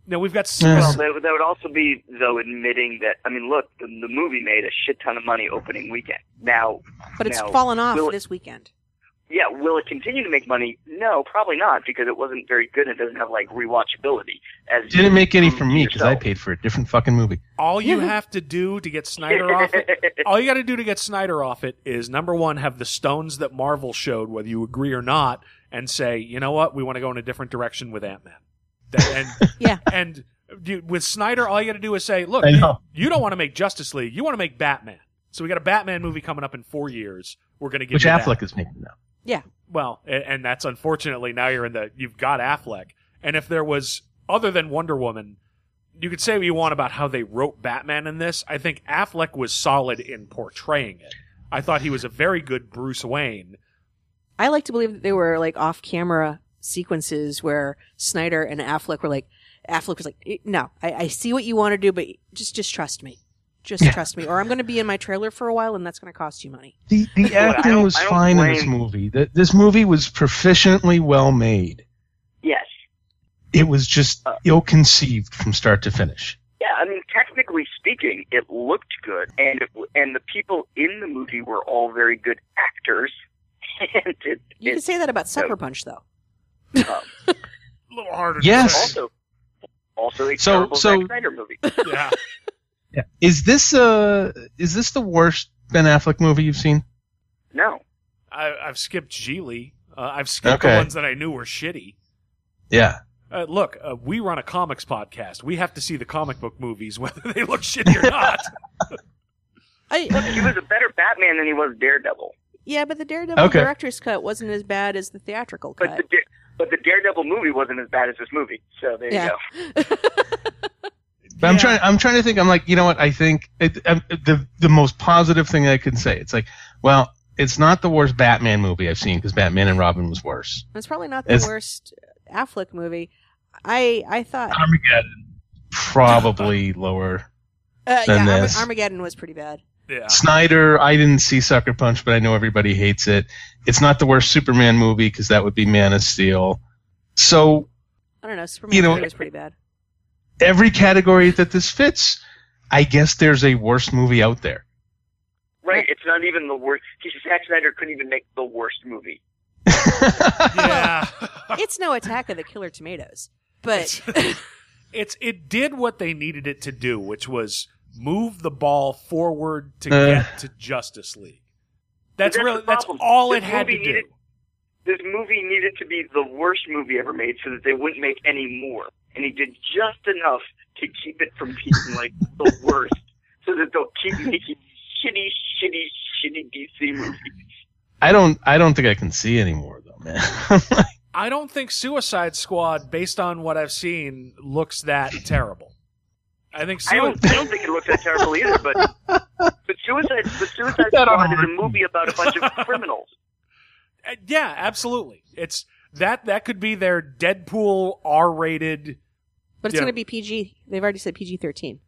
Now we've got Yeah. Well, that, would- that would also be though admitting that I mean, look, the, the movie made a shit ton of money opening weekend. Now, But it's now, fallen off it- this weekend. Yeah, will it continue to make money? No, probably not because it wasn't very good. and It doesn't have like rewatchability. As Didn't make any for me because I paid for a different fucking movie. all you have to do to get Snyder off it. All you got to do to get Snyder off it is number one, have the stones that Marvel showed, whether you agree or not, and say, you know what, we want to go in a different direction with Ant Man. And Yeah. and dude, with Snyder, all you got to do is say, look, you, you don't want to make Justice League, you want to make Batman. So we got a Batman movie coming up in four years. We're going to get Which you. Affleck is making now. Yeah. Well, and, and that's unfortunately now you're in the you've got Affleck. And if there was other than Wonder Woman, you could say what you want about how they wrote Batman in this. I think Affleck was solid in portraying it. I thought he was a very good Bruce Wayne. I like to believe that they were like off camera sequences where Snyder and Affleck were like, Affleck was like, "Eh, no, I, I see what you want to do, but just, just trust me. Just Yeah. trust me, or I'm going to be in my trailer for a while and that's going to cost you money. The the acting was I don't fine in this movie. The, this movie was proficiently well made. yes. It was just Uh. ill conceived from start to finish. Yeah, I mean, technically speaking, it looked good, and it, and the people in the movie were all very good actors. and it, You can say that about Sucker Punch, though. um, A little harder. Yes. also also a So- terrible so- Zack Snyder movie. Yeah. Yeah. Is this uh is this the worst Ben Affleck movie you've seen? No, I, I've skipped Gigli. Uh, I've skipped the ones that I knew were shitty. Yeah. Uh, look, uh, we run a comics podcast. We have to see the comic book movies, whether they look shitty or not. he was a better Batman than he was Daredevil. yeah, but the Daredevil Okay. director's cut wasn't as bad as the theatrical But cut. the but the Daredevil movie wasn't as bad as this movie. So there Yeah. you go. But I'm trying. I'm trying to think. I'm like, you know what? I think it, the the most positive thing I can say. It's like, well, it's not the worst Batman movie I've seen because Batman and Robin was worse. it's probably not the It's- worst Affleck movie. I I thought Armageddon, probably lower. uh, than yeah Arma- this. Armageddon was pretty bad. Yeah. Snyder, I didn't see Sucker Punch, but I know everybody hates it. It's not the worst Superman movie because that would be Man of Steel. So I don't know. Superman You know- was pretty bad. Every category that this fits, I guess there's a worse movie out there. Right, it's not even the worst. Zack Snyder couldn't even make the worst movie. Yeah. It's no Attack of the Killer Tomatoes, but it's it did what they needed it to do, which was move the ball forward to Uh. get to Justice League. That's, that's really that's all This it had to movie do. This movie needed to be the worst movie ever made so that they wouldn't make any more. And he did just enough to keep it from being like the worst, so that they'll keep making shitty, shitty, shitty DC movies. I don't. I don't think I can see anymore though, man. I don't think Suicide Squad, based on what I've seen, looks that terrible. I think I don't, I don't think it looks that terrible either, but but Suicide, but Suicide Squad is a movie about a bunch of criminals. Uh, yeah, absolutely. It's that that could be their Deadpool R-rated. But it's Yeah. going to be PG. They've already said PG thirteen.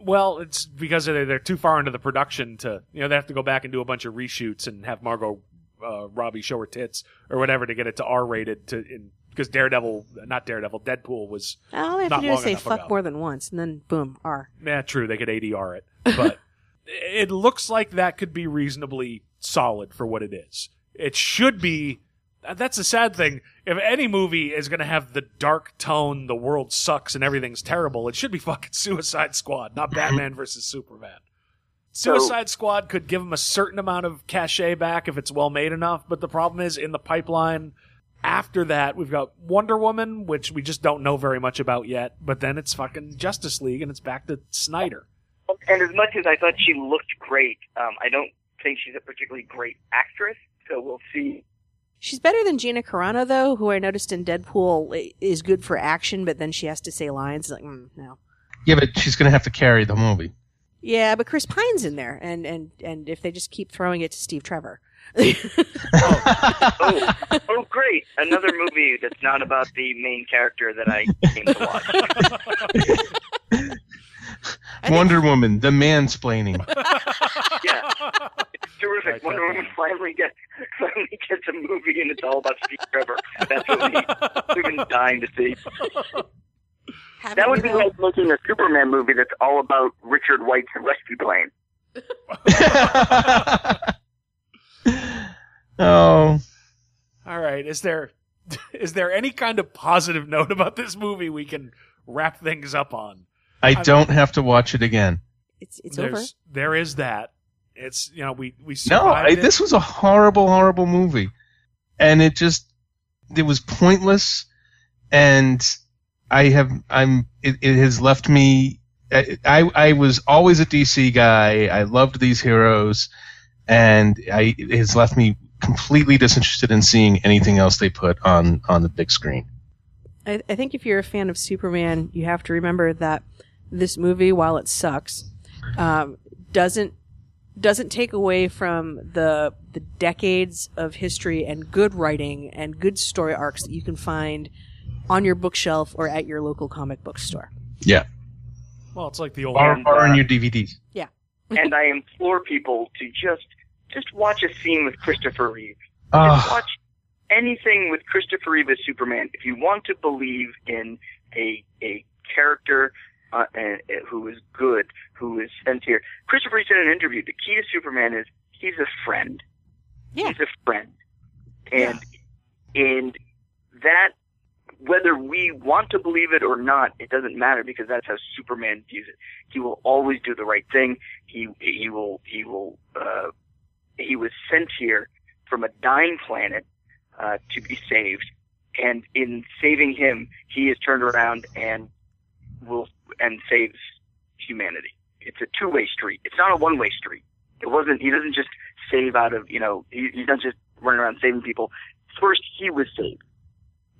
Well, it's because they're, they're too far into the production to you know they have to go back and do a bunch of reshoots and have Margot uh, Robbie show her tits or whatever to get it to R-rated to in, because Daredevil, not Daredevil, Deadpool was All they have Not to do is long say enough fuck ago. more than once, and then boom, R. Yeah, true. They could ADR it, but it looks like that could be reasonably solid for what it is. It should be. That's a sad thing. If any movie is going to have the dark tone, the world sucks and everything's terrible, it should be fucking Suicide Squad, not Batman versus Superman. Suicide Squad could give them a certain amount of cachet back if it's well made enough, but the problem is in the pipeline. After that, we've got Wonder Woman, which we just don't know very much about yet. But then it's fucking Justice League, and it's back to Snyder. And as much as I thought she looked great, um, I don't think she's a particularly great actress. So we'll see. She's better than Gina Carano, though, who I noticed in Deadpool is good for action, but then she has to say lines like, mm, no. yeah, but she's gonna have to carry the movie. Yeah, but Chris Pine's in there, and and and if they just keep throwing it to Steve Trevor, Oh, oh, great! Another movie that's not about the main character that I came to watch. Wonder Woman, the mansplaining. Yeah, it's terrific. Right, Wonder Woman finally gets finally gets a movie, and it's all about Steve Trevor. That's what we, we've been dying to see. Haven't That would be though? like making a Superman movie that's all about Richard White's rescue plane. oh, All right. Is there is there any kind of positive note about this movie we can wrap things up on? I don't have to watch it again. It's it's over. There's that. It's you know we we No, I, it. this was a horrible, horrible movie, and it just it was pointless, and I have I'm it, it has left me. I, I I was always a DC guy. I loved these heroes, and I it has left me completely disinterested in seeing anything else they put on on the big screen. I, I think if you're a fan of Superman, you have to remember that this movie, while it sucks, um, doesn't doesn't take away from the the decades of history and good writing and good story arcs that you can find on your bookshelf or at your local comic book store. Yeah, well, it's like the old or, And, or uh, on your DVDs. Yeah. and I implore people to just just watch a scene with Christopher Reeve. Just Oh, watch anything with Christopher Reeve as Superman. If you want to believe in a a character uh, uh, who is good, who is sent here, Christopher Reeve said in an interview, the key to Superman is he's a friend. Yeah. He's a friend, and and that whether we want to believe it or not, it doesn't matter because that's how Superman views it. He will always do the right thing. He he will he will uh, he was sent here from a dying planet uh, to be saved, and in saving him, he is turned around and will and saves humanity. It's a two-way street. It's not a one-way street. It wasn't. He doesn't just save out of you know. He, he doesn't just run around saving people. First, he was saved,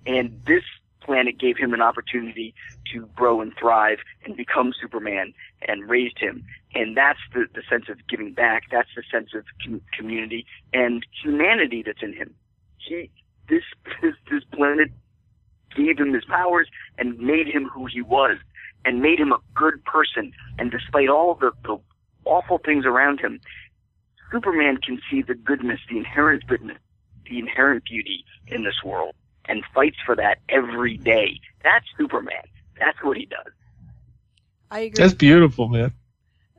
and this planet gave him an opportunity to grow and thrive and become Superman and raised him. And that's the, the sense of giving back. That's the sense of com- community and humanity that's in him. He, this, this, this planet gave him his powers and made him who he was and made him a good person. And despite all the, the awful things around him, Superman can see the goodness, the inherent goodness, the inherent beauty in this world and fights for that every day. That's Superman. That's what he does. I agree. that's beautiful, man.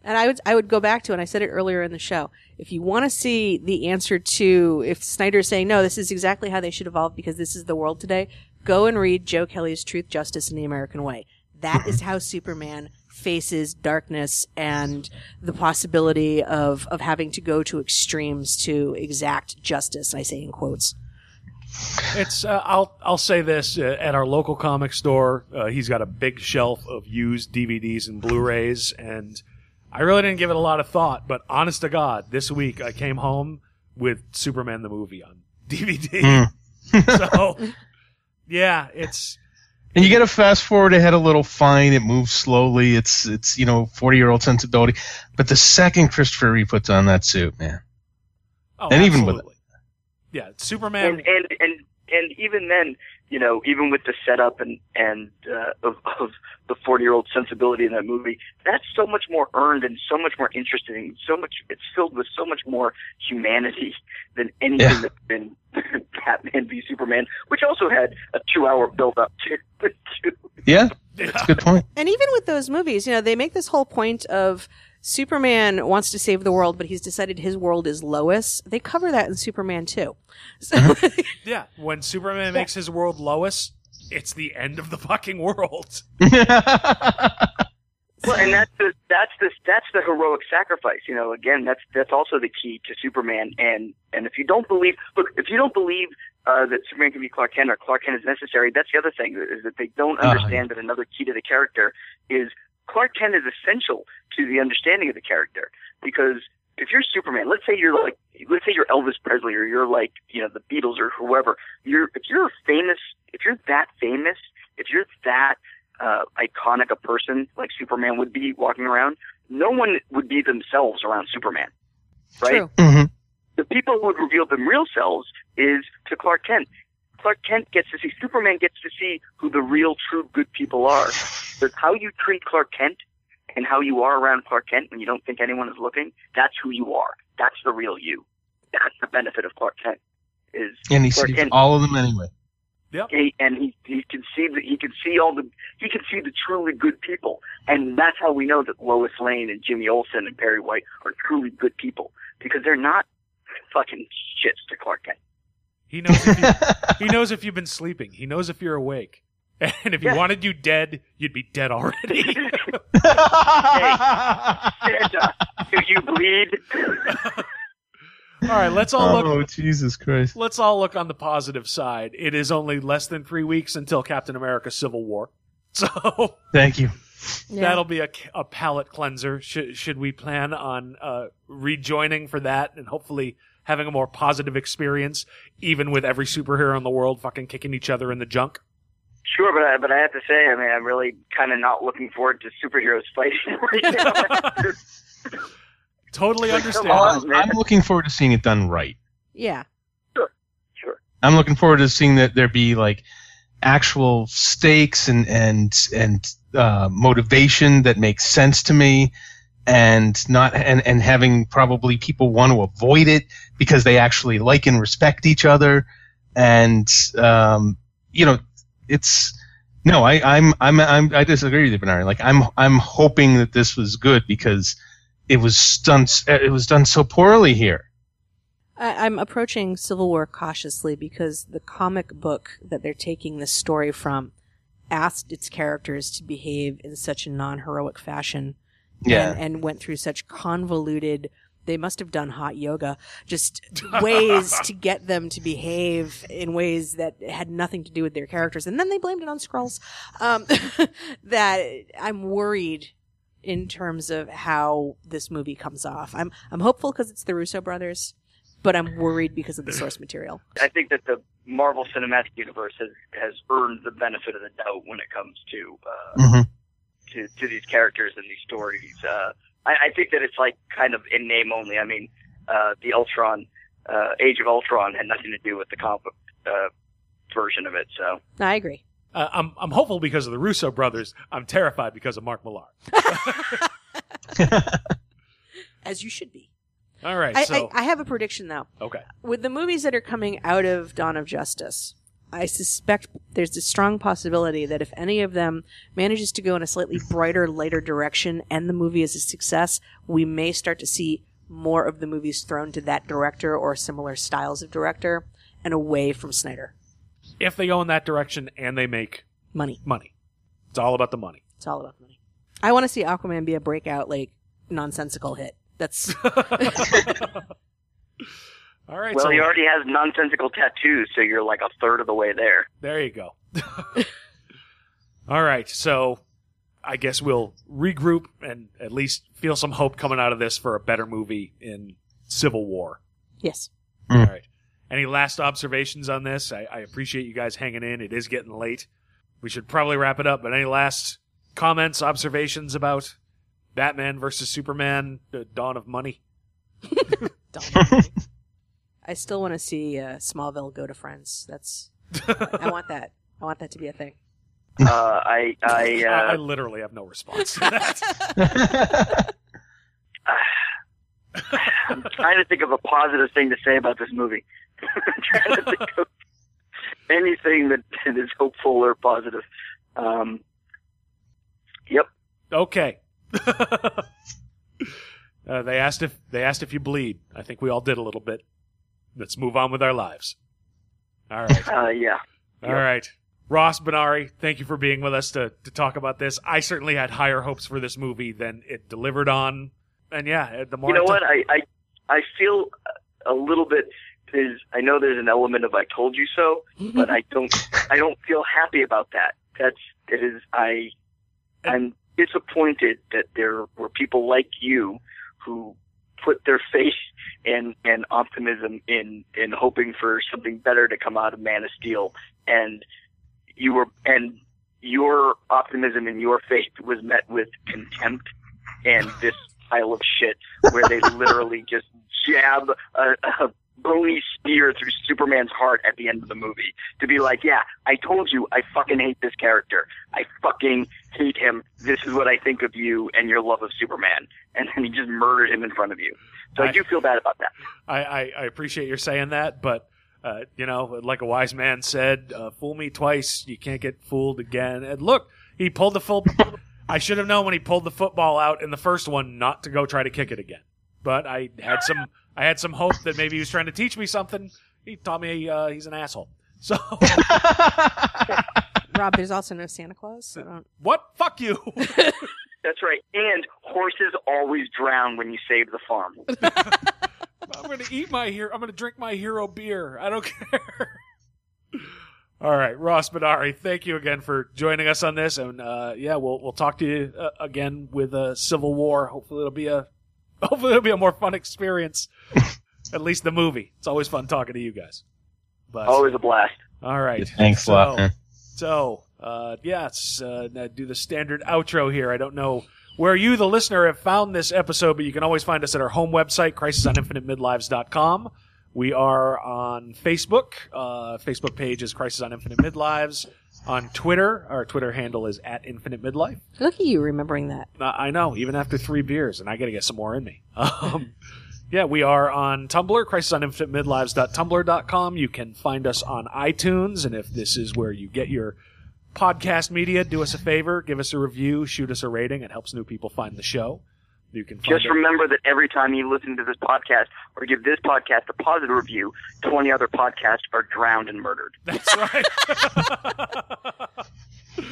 And I would I would go back to, and I said it earlier in the show. If you want to see the answer to if Snyder is saying no, this is exactly how they should evolve because this is the world today, go and read Joe Kelly's Truth, Justice, and the American Way. That is how Superman faces darkness and the possibility of of having to go to extremes to exact justice. I say in quotes. It's uh, I'll I'll say this uh, at our local comic store. Uh, he's got a big shelf of used DVDs and Blu-rays, and I really didn't give it a lot of thought. But honest to God, this week I came home with Superman the movie on DVD. so yeah, it's And you get a fast forward ahead a little fine. It moves slowly. It's it's you know forty year old sensibility. But the second Christopher Reeve puts on that suit, man. oh, And even with absolutely. yeah, Superman. And and and and even then, you know, even with the setup and and uh, of of the forty year old sensibility in that movie, that's so much more earned and so much more interesting. So much, it's filled with so much more humanity than anything Yeah. that's been Batman v Superman, which also had a two hour build up to. to Yeah, that's a good point. And even with those movies, you know, they make this whole point of Superman wants to save the world, but he's decided his world is Lois. They cover that in Superman too. So, yeah, when Superman makes his world Lois, it's the end of the fucking world. Well, and that's the that's the that's the heroic sacrifice. You know, again, that's that's also the key to Superman. And and if you don't believe, look, if you don't believe uh, that Superman can be Clark Kent or Clark Kent is necessary, that's the other thing is that they don't Ah, understand that another key to the character is Clark Kent is essential to the understanding of the character because if you're Superman, let's say you're like, let's say you're Elvis Presley or you're like, you know, the Beatles or whoever. You're if you're famous, if you're that famous, if you're that uh, iconic a person like Superman would be walking around, no one would be themselves around Superman, right? Mhm. The people who would reveal them real selves is to Clark Kent. Clark Kent gets to see, Superman gets to see who the real, true, good people are. But how you treat Clark Kent and how you are around Clark Kent when you don't think anyone is looking, that's who you are. That's the real you. That's the benefit of Clark Kent. Is And he Clark sees Kent all of them anyway. he, and he he can see the he can see all the he can see the truly good people, and that's how we know that Lois Lane and Jimmy Olsen and Perry White are truly good people because they're not fucking shits to Clark Kent. He knows if you, he knows if you've been sleeping. He knows if you're awake. And if he Yeah. wanted you dead, you'd be dead already. Santa, do you bleed? all right, let's all look. oh Jesus Christ! Let's all look on the positive side. It is only less than three weeks until Captain America: Civil War, so Thank you. Yeah. that'll be a, a palate cleanser. Should should we plan on uh, rejoining for that and hopefully having a more positive experience, even with every superhero in the world fucking kicking each other in the junk? Sure, but I, but I have to say, I mean, I'm really kind of not looking forward to superheroes fighting right now. Totally understand. Well, on. I'm, looking forward to seeing it done right. yeah. sure. I'm looking forward to seeing that there be like actual stakes and and and uh, motivation that makes sense to me, and not and and having probably people want to avoid it because they actually like and respect each other, and um, you know, it's no, I I'm I'm, I'm I disagree with you, Bernard. Like I'm I'm hoping that this was good because it was done it was done so poorly here. I, I'm approaching Civil War cautiously because the comic book that they're taking this story from asked its characters to behave in such a non-heroic fashion and, and went through such convoluted they must have done hot yoga just ways to get them to behave in ways that had nothing to do with their characters. And then they blamed it on Skrulls. Um, that i'm worried in terms of how this movie comes off. I'm i'm hopeful because it's the russo brothers but i'm worried because of the source material. I think that the Marvel Cinematic Universe has has earned the benefit of the doubt when it comes to uh, Mhm. To to these characters and these stories. Uh, I, I think that it's like kind of in name only. I mean, uh, the Ultron, uh, Age of Ultron, had nothing to do with the comic uh, version of it. So i agree Uh, I'm I'm hopeful because of the Russo brothers. I'm terrified because of Mark Millar. as you should be All right, I, so I, I have a prediction though okay. with the movies that are coming out of Dawn of Justice, I suspect there's a strong possibility that if any of them manages to go in a slightly brighter, lighter direction and the movie is a success, we may start to see more of the movies thrown to that director or similar styles of director and away from Snyder. If they go in that direction and they make Money. money, it's all about the money. It's all about the money. I want to see Aquaman be a breakout, like, nonsensical hit. That's All right, well, so he already has nonsensical tattoos, so you're like a third of the way there. there you go. all right, so I guess we'll regroup and at least feel some hope coming out of this for a better movie in Civil War. yes. Mm. All right. Any last observations on this? I, I appreciate you guys hanging in. It is getting late. We should probably wrap it up. But any last comments, observations about Batman versus Superman: The Dawn of Money? Dumb. I still want to see uh, Smallville go to Friends. That's I want that. I want that to be a thing. Uh, I I, I, I uh, literally have no response to that. I'm trying to think of a positive thing to say about this movie. I'm trying to think of anything that is hopeful or positive. Um, yep. okay. uh, they asked if they asked if you bleed. I think we all did a little bit. Let's move on with our lives. All right. Uh, yeah. All right. Ross Benari, thank you for being with us to, to talk about this. I certainly had higher hopes for this movie than it delivered on. And yeah, the more You know I what? took- I, I I feel a little bit. Is I know there's an element of I told you so, but I don't. I don't feel happy about that. That's it is. I I'm disappointed that there were people like you who put their faith and and optimism in in hoping for something better to come out of Man of Steel, and you were and your optimism and your faith was met with contempt and this pile of shit where they literally just jab a, a bony spear through Superman's heart at the end of the movie to be like, yeah, I told you I fucking hate this character. I fucking hate him. This is what I think of you and your love of Superman. And then he just murdered him in front of you. So I, I- do feel bad about that. I, I, I appreciate your saying that, but uh, you know, like a wise man said, uh, "Fool me twice, you can't get fooled again." And look, he pulled the full. I should have known when he pulled the football out in the first one not to go try to kick it again. But I had some, I had some hope that maybe he was trying to teach me something. He taught me uh, he's an asshole. So Rob, there's also no Santa Claus. So don't... what? Fuck you. That's right. And horses always drown when you save the farm. I'm gonna eat my hero. I'm gonna drink my hero beer. I don't care. All right, Ross Benari, thank you again for joining us on this, and uh, yeah, we'll we'll talk to you uh, again with uh, Civil War. Hopefully, it'll be a hopefully it'll be a more fun experience. At least the movie. It's always fun talking to you guys. But Always a blast. all right, Thanks a so, lot, man. So, uh, yeah, it's, uh, do the standard outro here. I don't know where you, the listener, have found this episode, but you can always find us at our home website, crisisoninfinitemidlives.com. We are on Facebook. Uh, Facebook page is Crisis on Infinite Midlives. On Twitter, our Twitter handle is at Infinite Midlife. Look at you remembering that. Uh, I know, even after three beers, and I got to get some more in me. Um, yeah, we are on Tumblr, crisisoninfinitemidlives.tumblr.com. You can find us on iTunes, and if this is where you get your podcast media, do us a favor, give us a review, shoot us a rating. It helps new people find the show. You can find Just it- remember that every time you listen to this podcast or give this podcast a positive review, 20 other podcasts are drowned and murdered. That's right.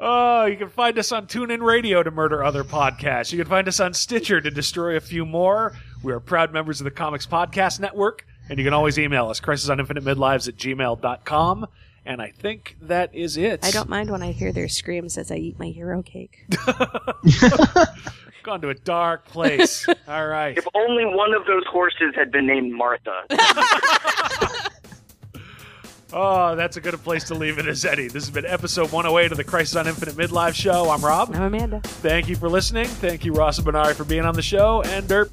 oh, you can find us on TuneIn Radio to murder other podcasts. You can find us on Stitcher to destroy a few more. We are proud members of the Comics Podcast Network, and you can always email us, crisisoninfinitemidlives at gmail.com. And I think that is it. I don't mind when I hear their screams as I eat my hero cake. Gone to a dark place. All right. If only one of those horses had been named Martha. Oh, that's a good place to leave it as Eddie. This has been episode 108 of the Crisis on Infinite Midlife show. I'm Rob. I'm Amanda. Thank you for listening. Thank you, Ross and Benari, for being on the show. And Derp,